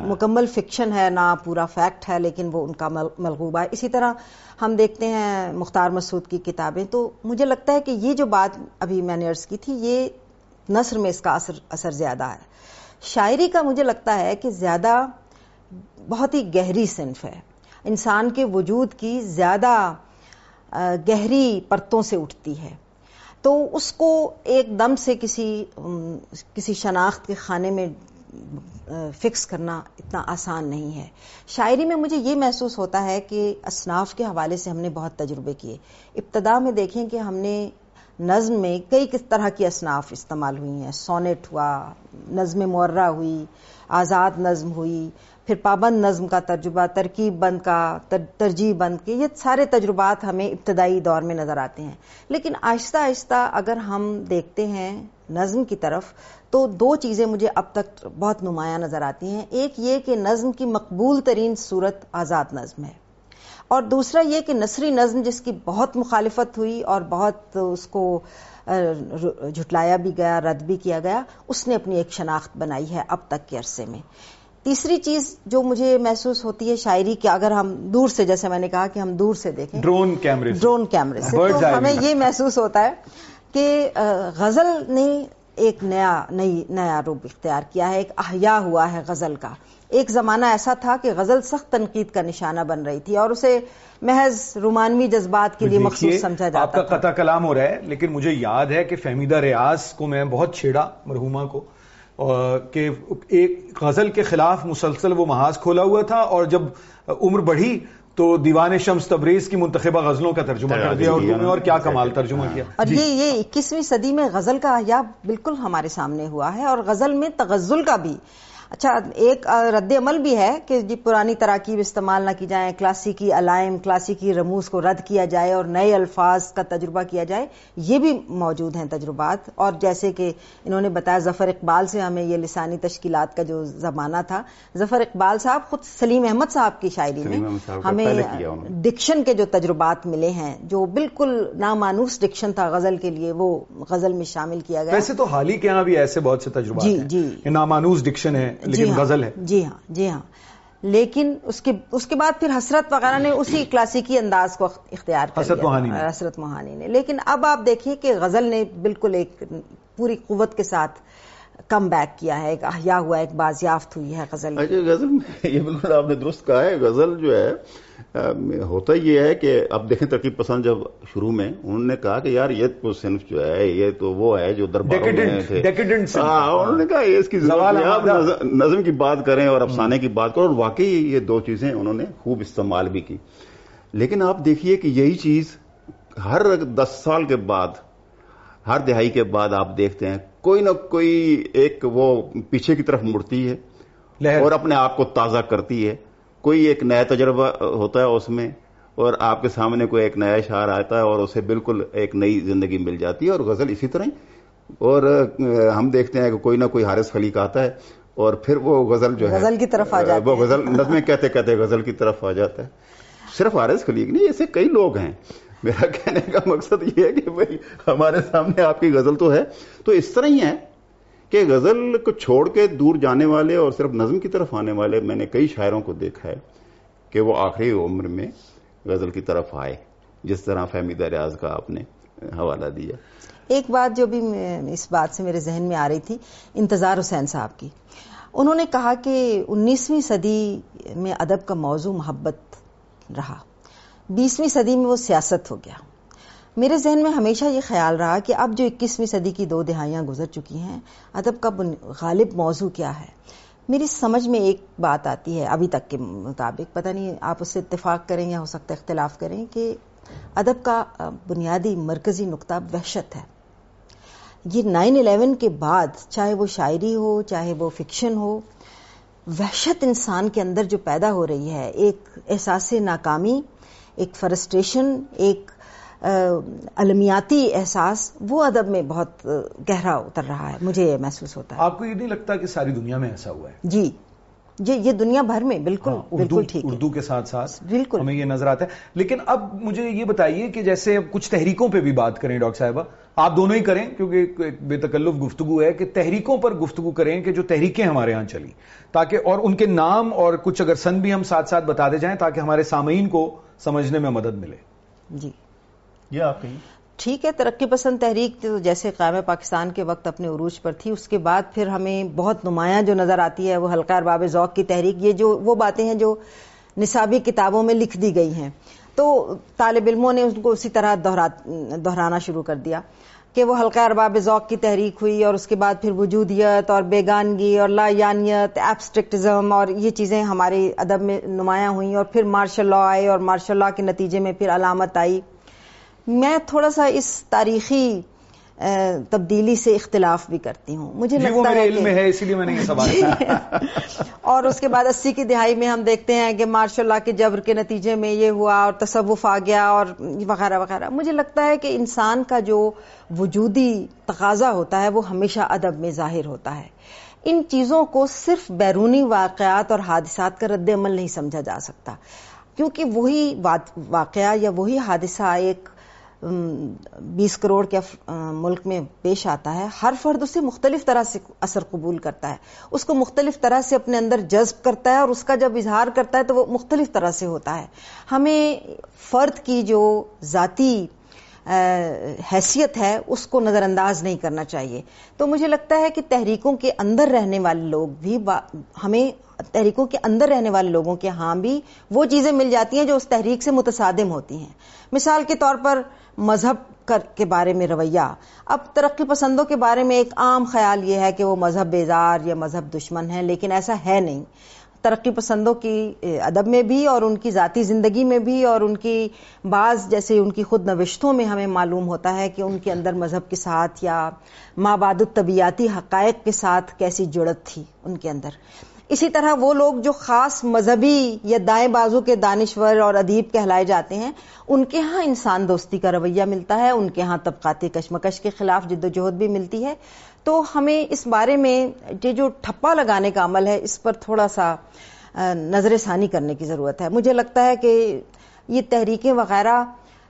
مکمل فکشن ہے نہ پورا فیکٹ ہے لیکن وہ ان کا ملغوبہ ہے اسی طرح ہم دیکھتے ہیں مختار مسعود کی کتابیں تو مجھے لگتا ہے کہ یہ جو بات ابھی میں نے عرض کی تھی یہ نثر میں اس کا اثر اثر زیادہ ہے شاعری کا مجھے لگتا ہے کہ زیادہ بہت ہی گہری صنف ہے۔ انسان کے وجود کی زیادہ گہری پرتوں سے اٹھتی ہے۔ تو اس کو ایک دم سے کسی کسی شناخت کے خانے میں فکس کرنا اتنا آسان نہیں ہے۔ شاعری میں مجھے یہ محسوس ہوتا ہے کہ اصناف کے حوالے سے ہم نے بہت تجربے کیے۔ ابتدا میں دیکھیں کہ ہم نے نظم میں کئی کس طرح کی اصناف استعمال ہوئی ہیں؟ سونیٹ ہوا، نظم معرہ ہوئی، آزاد نظم ہوئی، پھر پابند نظم کا تجربہ ترکیب بند کا ترجیح بند کے یہ سارے تجربات ہمیں ابتدائی دور میں نظر آتے ہیں۔ لیکن آہستہ آہستہ اگر ہم دیکھتے ہیں نظم کی طرف، تو دو چیزیں مجھے اب تک بہت نمایاں نظر آتی ہیں۔ ایک یہ کہ نظم کی مقبول ترین صورت آزاد نظم ہے۔ اور دوسرا یہ کہ نثری نظم جس کی بہت مخالفت ہوئی اور بہت اس کو جھٹلایا بھی گیا رد بھی کیا گیا اس نے اپنی ایک شناخت بنائی ہے اب تک کے عرصے میں۔ تیسری چیز جو مجھے محسوس ہوتی ہے شاعری کہ اگر ہم دور سے جیسے میں نے کہا کہ ہم دور سے دیکھیں۔ ڈرون کیمرے ڈرون کیمرے سے۔ تو ہمیں یہ محسوس ہوتا ہے کہ غزل نے ایک نیا نئی نیا روپ اختیار کیا ہے ایک احیا ہوا ہے غزل کا۔ ایک زمانہ ایسا تھا کہ غزل سخت تنقید کا نشانہ بن رہی تھی اور اسے محض رومانوی جذبات کے لیے مخصوص سمجھا جاتا آپ کا قطع کلام ہو رہا ہے لیکن مجھے یاد ہے کہ فہمیدہ ریاض کو میں بہت چھیڑا مرحوما کو کہ ایک غزل کے خلاف مسلسل وہ محاذ کھولا ہوا تھا اور جب عمر بڑھی تو دیوان شمس تبریز کی منتخبہ غزلوں کا ترجمہ کر دیا اردو میں اور کیا کمال ترجمہ کیا۔ اور یہ یہ اکیسویں صدی میں غزل کا احیاء بالکل ہمارے سامنے ہوا ہے اور غزل میں تغزل کا بھی اچھا ایک رد عمل بھی ہے کہ جی پرانی تراکیب استعمال نہ کی جائیں کلاسیکی علائم کلاسیکی رموز کو رد کیا جائے اور نئے الفاظ کا تجربہ کیا جائے یہ بھی موجود ہیں تجربات۔ اور جیسے کہ انہوں نے بتایا ظفر اقبال سے ہمیں یہ لسانی تشکیلات کا جو زمانہ تھا ظفر اقبال صاحب خود سلیم احمد صاحب کی شاعری میں ہمیں ڈکشن کے جو تجربات ملے ہیں جو بالکل نامانوس ڈکشن تھا غزل کے لیے وہ غزل میں شامل کیا گیا۔ ویسے تو حال ہی کے یہاں بھی ایسے بہت سے تجربات جی جی۔ نامانوس ڈکشن ہے لیکن ہاں غزل ہے۔ جی ہاں جی ہاں۔ لیکن اس کے اس کے بعد پھر حسرت وغیرہ نے اسی کلاسیکی انداز کو اختیار کر حسرت موہانی حسرت موہانی نے۔ لیکن اب آپ دیکھیے کہ غزل نے بالکل ایک پوری قوت کے ساتھ کم بیک کیا ہے۔ ایک احیا ہوا ایک بازیافت ہوئی ہے غزل غزل یہ بالکل آپ نے درست کہا ہے۔ غزل جو ہے ہوتا یہ ہے کہ اب دیکھیں ترکیب پسند جب شروع میں انہوں نے کہا کہ یار یہ تو صنف جو ہے یہ تو وہ ہے جو دربار تھے۔ انہوں نے کہا اس کی نظم کی بات کریں اور افسانے کی بات کریں۔ اور واقعی یہ دو چیزیں انہوں نے خوب استعمال بھی کی۔ لیکن آپ دیکھیے کہ یہی چیز ہر دس سال کے بعد ہر دہائی کے بعد آپ دیکھتے ہیں کوئی نہ کوئی ایک وہ پیچھے کی طرف مڑتی ہے اور اپنے آپ کو تازہ کرتی ہے۔ کوئی ایک نیا تجربہ ہوتا ہے اس میں اور آپ کے سامنے کوئی ایک نیا اشار آتا ہے اور اسے بالکل ایک نئی زندگی مل جاتی ہے اور غزل اسی طرح اور ہم دیکھتے ہیں کہ کوئی نہ کوئی حارث خلیق آتا ہے اور پھر وہ غزل جو ہے غزل کی طرف آ جاتا وہ غزل نظمیں کہتے کہتے غزل کی طرف آ جاتا ہے۔ صرف حارث خلیق نہیں ایسے کئی لوگ ہیں۔ میرا کہنے کا مقصد یہ ہے کہ بھائی ہمارے سامنے آپ کی غزل تو ہے تو اس طرح ہی ہے کہ غزل کو چھوڑ کے دور جانے والے اور صرف نظم کی طرف آنے والے میں نے کئی شاعروں کو دیکھا ہے کہ وہ آخری عمر میں غزل کی طرف آئے، جس طرح فہمی ریاض کا آپ نے حوالہ دیا۔ ایک بات جو بھی اس بات سے میرے ذہن میں آ رہی تھی، انتظار حسین صاحب کی۔ انہوں نے کہا کہ انیسویں صدی میں ادب کا موضوع محبت رہا۔ بیسویں صدی میں وہ سیاست ہو گیا۔ میرے ذہن میں ہمیشہ یہ خیال رہا کہ اب جو اکیسویں صدی کی دو دہائیاں گزر چکی ہیں، ادب کا غالب موضوع کیا ہے؟ میری سمجھ میں ایک بات آتی ہے ابھی تک کے مطابق، پتہ نہیں آپ اس سے اتفاق کریں یا ہو سکتا ہے اختلاف کریں کہ ادب کا بنیادی مرکزی نقطہ وحشت ہے۔ یہ نائن الیون کے بعد چاہے وہ شاعری ہو، چاہے وہ فکشن ہو، وحشت انسان کے اندر جو پیدا ہو رہی ہے، ایک احساس ناکامی، ایک فرسٹریشن، ایک المیاتی احساس وہ ادب میں بہت گہرا اتر رہا ہے مجھے یہ محسوس ہوتا ہے۔ آپ کو یہ نہیں لگتا کہ ساری دنیا میں ایسا ہوا ہے؟ جی۔ یہ دنیا بھر میں بالکل ہاں، بالکل ٹھیک اردو کے ساتھ ساتھ بالکل۔ ہمیں یہ نظر آتا ہے۔ لیکن اب مجھے یہ بتائیے کہ جیسے کچھ تحریکوں پہ بھی بات کریں ڈاکٹر صاحبہ آپ دونوں ہی کریں کیونکہ ایک بے تکلف گفتگو ہے کہ تحریکوں پر گفتگو کریں کہ جو تحریکیں ہمارے ہاں چلی تاکہ اور ان کے نام اور کچھ اگر سن بھی ہم ساتھ ساتھ بتا دے جائیں تاکہ ہمارے سامعین کو سمجھنے میں مدد ملے۔ جی۔ یہ آپ ٹھیک ہے، ترقی پسند تحریک تو جیسے قائم پاکستان کے وقت اپنے عروج پر تھی، اس کے بعد پھر ہمیں بہت نمایاں جو نظر آتی ہے، وہ حلقہ ارباب ذوق کی تحریک، یہ جو وہ باتیں ہیں جو نصابی کتابوں میں لکھ دی گئی ہیں۔ تو طالب علموں نے اس کو اسی طرح دہرانا شروع کر دیا کہ وہ حلقہ ارباب ذوق کی تحریک ہوئی اور اس کے بعد پھر وجودیت اور بیگانگی اور لا یانیت ایبسٹرکٹزم اور یہ چیزیں ہمارے ادب میں نمایاں ہوئیں اور پھر مارشل لا آئے اور مارشل لا کے نتیجے میں پھر علامت آئی۔ میں تھوڑا سا اس تاریخی تبدیلی سے اختلاف بھی کرتی ہوں۔ مجھے جی، لگتا ہے علم ہے اسی لیے میں نے یہ سوال کیا اور اس کے بعد اسی کی دہائی میں ہم دیکھتے ہیں کہ مارشل اللہ کے جبر کے نتیجے میں یہ ہوا اور تصوف آ گیا اور وغیرہ وغیرہ۔ مجھے لگتا ہے کہ انسان کا جو وجودی تقاضا ہوتا ہے وہ ہمیشہ ادب میں ظاہر ہوتا ہے۔ ان چیزوں کو صرف بیرونی واقعات اور حادثات کا رد عمل نہیں سمجھا جا سکتا۔ کیونکہ وہی واقعہ یا وہی حادثہ ایک بیس کروڑ کے ملک میں پیش آتا ہے، ہر فرد اسے مختلف طرح سے اثر قبول کرتا ہے۔ اس کو مختلف طرح سے اپنے اندر جذب کرتا ہے اور اس کا جب اظہار کرتا ہے تو وہ مختلف طرح سے ہوتا ہے۔ ہمیں فرد کی جو ذاتی حیثیت ہے، اس کو نظر انداز نہیں کرنا چاہیے۔ تو مجھے لگتا ہے کہ تحریکوں کے اندر رہنے والے لوگ بھی ہمیں تحریکوں کے اندر رہنے والے لوگوں کے ہاں بھی وہ چیزیں مل جاتی ہیں جو اس تحریک سے متصادم ہوتی ہیں۔ مثال کے طور پر مذہب کے بارے میں رویہ۔ اب ترقی پسندوں کے بارے میں ایک عام خیال یہ ہے کہ وہ مذہب بیزار یا مذہب دشمن ہے لیکن ایسا ہے نہیں۔ ترقی پسندوں کی ادب میں بھی اور ان کی ذاتی زندگی میں بھی اور ان کی بعض جیسے ان کی خود نوشتوں میں ہمیں معلوم ہوتا ہے کہ ان کے اندر مذہب کے ساتھ یا مابعد الطبیاتی حقائق کے ساتھ کیسی جڑت تھی ان کے اندر۔ اسی طرح وہ لوگ جو خاص مذہبی یا دائیں بازو کے دانشور اور ادیب کہلائے جاتے ہیں، ان کے ہاں انسان دوستی کا رویہ ملتا ہے، ان کے ہاں طبقاتی کشمکش کے خلاف جد و جہد بھی ملتی ہے۔ تو ہمیں اس بارے میں یہ جو ٹھپا لگانے کا عمل ہے، اس پر تھوڑا سا نظر ثانی کرنے کی ضرورت ہے۔ مجھے لگتا ہے کہ یہ تحریکیں وغیرہ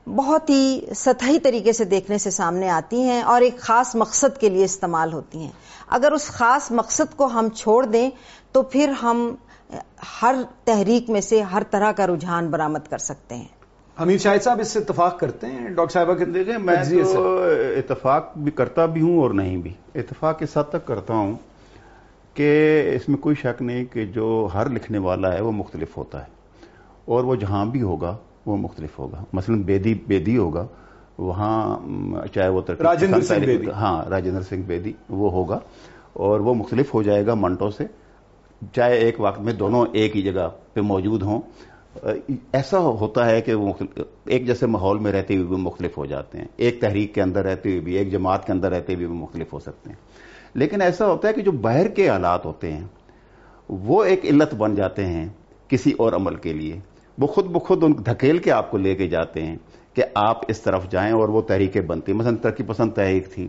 بہت ہی سطحی طریقے سے دیکھنے سے سامنے آتی ہیں اور ایک خاص مقصد کے لیے استعمال ہوتی ہیں۔ اگر اس خاص مقصد کو ہم چھوڑ دیں تو پھر ہم ہر تحریک میں سے ہر طرح کا رجحان برامد کر سکتے ہیں۔ حمید شاہد صاحب اس سے اتفاق کرتے ہیں؟ ڈاکٹر صاحبہ کے دیکھیں میں تو اتفاق بھی کرتا بھی ہوں اور نہیں بھی۔ اتفاق اس حد تک کرتا ہوں کہ اس میں کوئی شک نہیں کہ جو ہر لکھنے والا ہے وہ مختلف ہوتا ہے۔ اور وہ جہاں بھی ہوگا وہ مختلف ہوگا۔ مثلا بیدی بیدی ہوگا وہاں چاہے وہ راجندر سنگھ بیدی۔ ہاں راجندر سنگھ بیدی وہ ہوگا اور وہ مختلف ہو جائے گا منٹوں سے۔ چاہے ایک وقت میں دونوں ایک ہی جگہ پہ موجود ہوں، ایسا ہوتا ہے کہ وہ ایک جیسے ماحول میں رہتے ہوئے بھی مختلف ہو جاتے ہیں، ایک تحریک کے اندر رہتے ہوئے بھی، ایک جماعت کے اندر رہتے ہوئے بھی مختلف ہو سکتے ہیں۔ لیکن ایسا ہوتا ہے کہ جو باہر کے حالات ہوتے ہیں، وہ ایک علت بن جاتے ہیں کسی اور عمل کے لیے۔ وہ خود بخود ان دھکیل کے آپ کو لے کے جاتے ہیں کہ آپ اس طرف جائیں اور وہ تحریکیں بنتی مثلا ترقی پسند تحریک تھی۔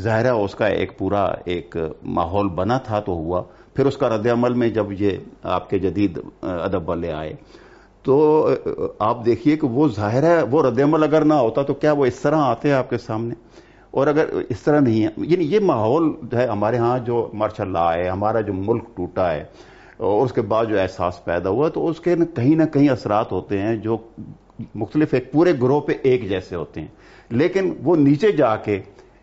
ظاہرہ اس کا ایک پورا ایک ماحول بنا تھا تو ہوا۔ پھر اس کا رد عمل میں جب یہ آپ کے جدید ادب والے آئے، تو آپ دیکھیے کہ وہ ظاہر ہے، وہ رد عمل اگر نہ ہوتا تو کیا وہ اس طرح آتے ہیں آپ کے سامنے؟ اور اگر اس طرح نہیں ہے یعنی یہ ماحول جو ہے ہمارے ہاں جو ماشاء اللہ ہے ہمارا جو ملک ٹوٹا ہے، اور اس کے بعد جو احساس پیدا ہوا، تو اس کے کہیں نہ کہیں اثرات ہوتے ہیں جو مختلف ایک پورے گروہ پہ ایک جیسے ہوتے ہیں۔ لیکن وہ نیچے جا کے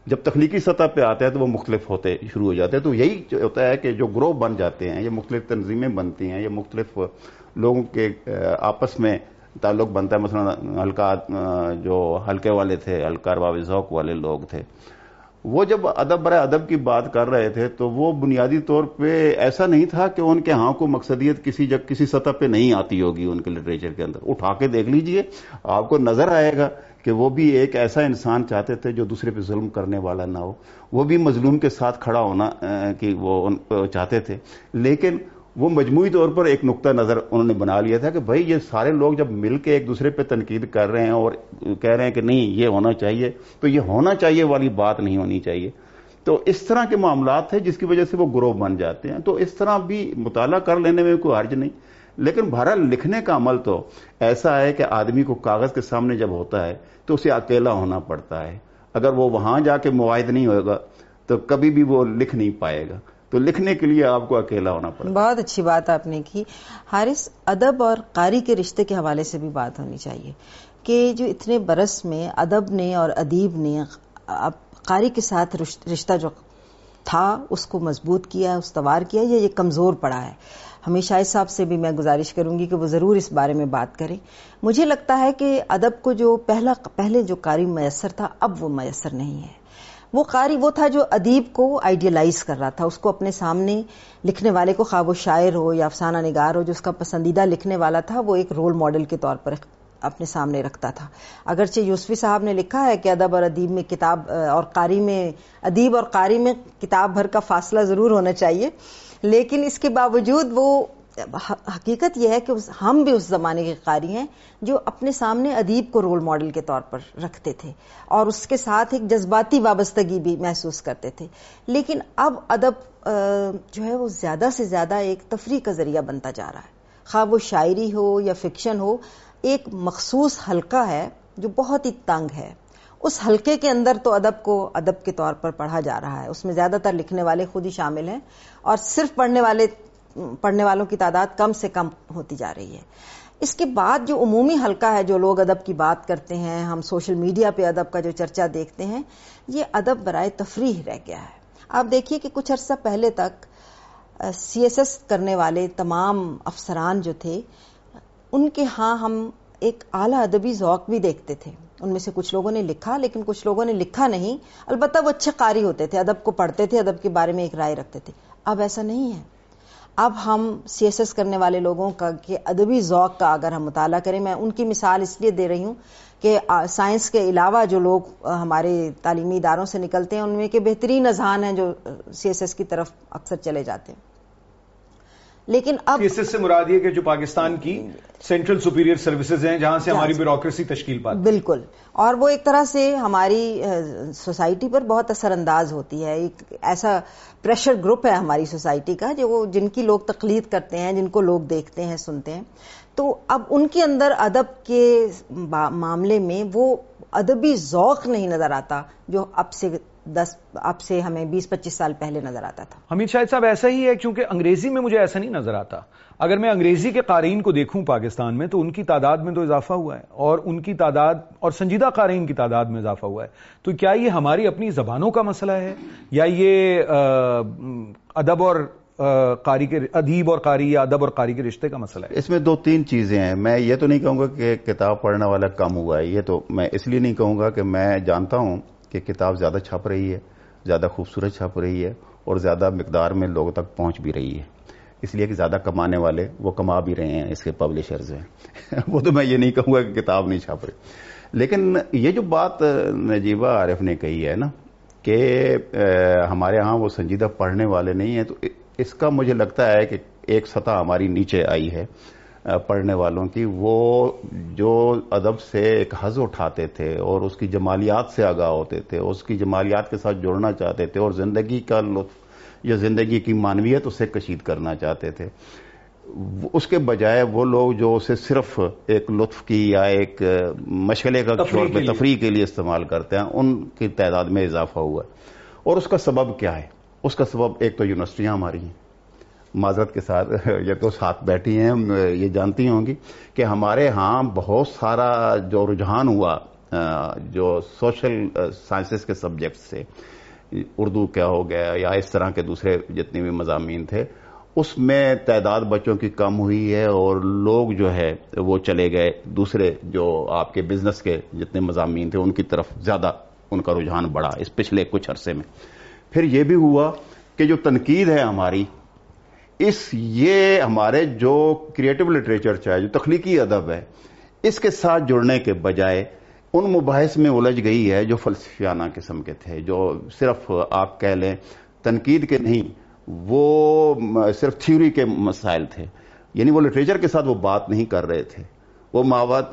جب تخلیقی سطح پہ آتے ہیں تو وہ مختلف ہوتے شروع ہو جاتے ہیں۔ تو یہی ہوتا ہے کہ جو گروہ بن جاتے ہیں، یہ مختلف تنظیمیں بنتی ہیں، یہ مختلف لوگوں کے، آپس میں تعلق بنتا ہے۔ مثلا ہلکا، جو ہلکے والے تھے، ہلکا ارباب ذوق والے لوگ تھے۔ وہ جب ادب برائے ادب کی بات کر رہے تھے تو وہ بنیادی طور پہ ایسا نہیں تھا کہ ان کے ہاں کو مقصدیت کسی جب کسی سطح پہ نہیں آتی ہوگی ان کے لٹریچر کے اندر۔ اٹھا کے دیکھ لیجیے، آپ کو نظر آئے گا۔ کہ وہ بھی ایک ایسا انسان چاہتے تھے جو دوسرے پہ ظلم کرنے والا نہ ہو۔ وہ بھی مظلوم کے ساتھ کھڑا ہونا کہ وہ چاہتے تھے۔ لیکن وہ مجموعی طور پر ایک نقطہ نظر انہوں نے بنا لیا تھا کہ بھائی، یہ سارے لوگ جب مل کے ایک دوسرے پہ تنقید کر رہے ہیں اور کہہ رہے ہیں کہ نہیں، یہ ہونا چاہیے، تو یہ ہونا چاہیے والی بات نہیں ہونی چاہیے۔ تو اس طرح کے معاملات ہیں جس کی وجہ سے وہ گروہ بن جاتے ہیں۔ تو اس طرح بھی مطالعہ کر لینے میں کوئی حرج نہیں۔ لیکن بہرحال لکھنے کا عمل تو ایسا ہے کہ آدمی کو کاغذ کے سامنے جب ہوتا ہے تو اسے اکیلا ہونا پڑتا ہے۔ اگر وہ وہاں جا کے معاہد نہیں ہوگا تو کبھی بھی وہ لکھ نہیں پائے گا۔ تو لکھنے کے لیے آپ کو اکیلا ہونا پڑتا بہت اچھی بات آپ نے کی۔ حارث، ادب اور قاری کے رشتے کے حوالے سے بھی بات ہونی چاہیے کہ جو اتنے برس میں ادب نے اور ادیب نے قاری کے ساتھ رشتہ جو تھا، اس کو مضبوط کیا استوار کیا یا یہ کمزور پڑا ہے؟ ہمیشہ اس صاحب سے بھی میں گزارش کروں گی کہ وہ ضرور اس بارے میں بات کریں مجھے لگتا ہے کہ ادب کو جو پہلا، پہلے جو قاری میسر تھا، اب وہ میسر نہیں ہے۔ وہ قاری وہ تھا جو ادیب کو آئیڈیلائز کر رہا تھا۔ اس کو اپنے سامنے لکھنے والے کو خواب و شاعر ہو یا افسانہ نگار ہو، جو اس کا پسندیدہ لکھنے والا تھا، وہ ایک رول ماڈل کے طور پر اپنے سامنے رکھتا تھا۔ اگرچہ یوسفی صاحب نے لکھا ہے کہ ادب اور ادیب میں کتاب، اور قاری میں، ادیب اور قاری میں کتاب بھر کا فاصلہ ضرور ہونا چاہیے لیکن اس کے باوجود وہ حقیقت یہ ہے کہ ہم بھی اس زمانے کے قاری ہیں جو اپنے سامنے ادیب کو رول ماڈل کے طور پر رکھتے تھے اور اس کے ساتھ ایک جذباتی وابستگی بھی محسوس کرتے تھے۔ لیکن اب ادب جو ہے وہ زیادہ سے زیادہ ایک تفریح کا ذریعہ بنتا جا رہا ہے۔ خواب وہ شاعری ہو یا فکشن ہو، ایک مخصوص حلقہ ہے جو بہت ہی تنگ ہے۔ اس حلقے کے اندر تو ادب کو ادب کے طور پر پڑھا جا رہا ہے۔ اس میں زیادہ تر لکھنے والے خود ہی شامل ہیں اور صرف پڑھنے والے، پڑھنے والوں کی تعداد کم سے کم ہوتی جا رہی ہے۔ اس کے بعد جو عمومی حلقہ ہے، جو لوگ ادب کی بات کرتے ہیں، ہم سوشل میڈیا پہ ادب کا جو چرچا دیکھتے ہیں، یہ ادب برائے تفریح رہ گیا ہے۔ آپ دیکھیے کہ کچھ عرصہ پہلے تک، سی ایس ایس کرنے والے تمام افسران جو تھے، ان کے ہاں ہم ایک اعلیٰ ادبی ذوق بھی دیکھتے تھے۔ ان میں سے کچھ لوگوں نے لکھا، لیکن کچھ لوگوں نے لکھا نہیں۔ البتہ وہ اچھے قاری ہوتے تھے، ادب کو پڑھتے تھے، ادب کے بارے میں ایک رائے رکھتے تھے۔ اب ایسا نہیں ہے۔ اب ہم سی ایس ایس کرنے والے لوگوں کا کہ ادبی ذوق کا اگر ہم مطالعہ کریں، میں ان کی مثال اس لیے دے رہی ہوں کہ سائنس کے علاوہ جو لوگ ہمارے تعلیمی اداروں سے نکلتے ہیں، ان میں کے بہترین اذہان ہیں جو سی ایس ایس کی طرف اکثر چلے جاتے ہیں۔ لیکن اب اس سے مراد یہ کہ جو پاکستان کی سینٹرل سپیریئر سروسز ہیں جہاں سے ہماری بیوروکریسی تشکیل پاتی بالکل۔ اور وہ ایک طرح سے ہماری سوسائٹی پر بہت اثر انداز ہوتی ہے۔ ایک ایسا پریشر گروپ ہے ہماری سوسائٹی کا جو جن کی لوگ تقلید کرتے ہیں جن کو لوگ دیکھتے ہیں سنتے ہیں۔ تو اب ان کے اندر ادب کے معاملے میں وہ ادبی ذوق نہیں نظر آتا جو اب سے دس اب سے ہمیں بیس پچیس سال پہلے نظر آتا تھا۔ حمید شاہد صاحب ایسا ہی ہے کیونکہ انگریزی میں مجھے ایسا نہیں نظر آتا۔ اگر میں انگریزی کے قارئین کو دیکھوں پاکستان میں تو ان کی تعداد میں تو اضافہ ہوا ہے اور ان کی تعداد اور سنجیدہ قارئین کی تعداد میں اضافہ ہوا ہے۔ تو کیا یہ ہماری اپنی زبانوں کا مسئلہ ہے؟ یا یہ ادب اور قاری کے ادیب اور قاری یا ادب اور قاری کے رشتے کا مسئلہ ہے؟ اس میں دو تین چیزیں ہیں۔ میں یہ تو نہیں کہوں گا کہ کتاب پڑھنے والا کم ہوا ہے یہ تو میں اس لیے نہیں کہوں گا کہ میں جانتا ہوں کہ کتاب زیادہ چھپ رہی ہے، زیادہ خوبصورت چھپ رہی ہے اور زیادہ مقدار میں لوگوں تک پہنچ بھی رہی ہے۔ اس لیے کہ زیادہ کمانے والے وہ کما بھی رہے ہیں اس کے پبلشرز ہیں۔ وہ تو میں یہ نہیں کہوں گا کہ کتاب نہیں چھپ رہی۔ لیکن یہ جو بات نجیبہ عارف نے کہی ہے نا کہ ہمارے ہاں وہ سنجیدہ پڑھنے والے نہیں ہیں، تو اس کا مجھے لگتا ہے کہ ایک سطح ہماری نیچے آئی ہے۔ پڑھنے والوں کی وہ جو ادب سے ایک حز اٹھاتے تھے اور اس کی جمالیات سے آگاہ ہوتے تھے اس کی جمالیات کے ساتھ جڑنا چاہتے تھے اور زندگی کا لطف یا زندگی کی مانویت اسے کشید کرنا چاہتے تھے۔ اس کے بجائے وہ لوگ جو اسے صرف ایک لطف کی یا ایک مشغلے کا طور پہ تفریح کے لیے استعمال کرتے ہیں ان کی تعداد میں اضافہ ہوا ہے۔ اور اس کا سبب کیا ہے؟ اس کا سبب ایک تو یونیورسٹیاں ہماری ہیں۔ معذرت کے ساتھ یہ تو ساتھ بیٹھی ہیں یہ جانتی ہوں گی کہ ہمارے ہاں بہت سارا جو رجحان ہوا جو سوشل سائنسز کے سبجیکٹ سے، اردو کیا ہو گیا یا اس طرح کے دوسرے جتنے بھی مضامین تھے، اس میں تعداد بچوں کی کم ہوئی ہے اور لوگ جو ہے وہ چلے گئے، دوسرے جو آپ کے بزنس کے جتنے مضامین تھے، ان کی طرف زیادہ ان کا رجحان بڑھا، اس پچھلے کچھ عرصے میں۔ پھر یہ بھی ہوا کہ جو تنقید ہے ہماری اس یہ ہمارے جو کریٹو لٹریچر چاہے، جو تخلیقی ادب ہے، اس کے ساتھ جڑنے کے بجائے ان مباحث میں الجھ گئی ہے جو فلسفیانہ قسم کے تھے، جو صرف آپ کہہ لیں تنقید کے نہیں، وہ صرف تھیوری کے مسائل تھے۔ یعنی وہ لٹریچر کے ساتھ وہ بات نہیں کر رہے تھے۔ وہ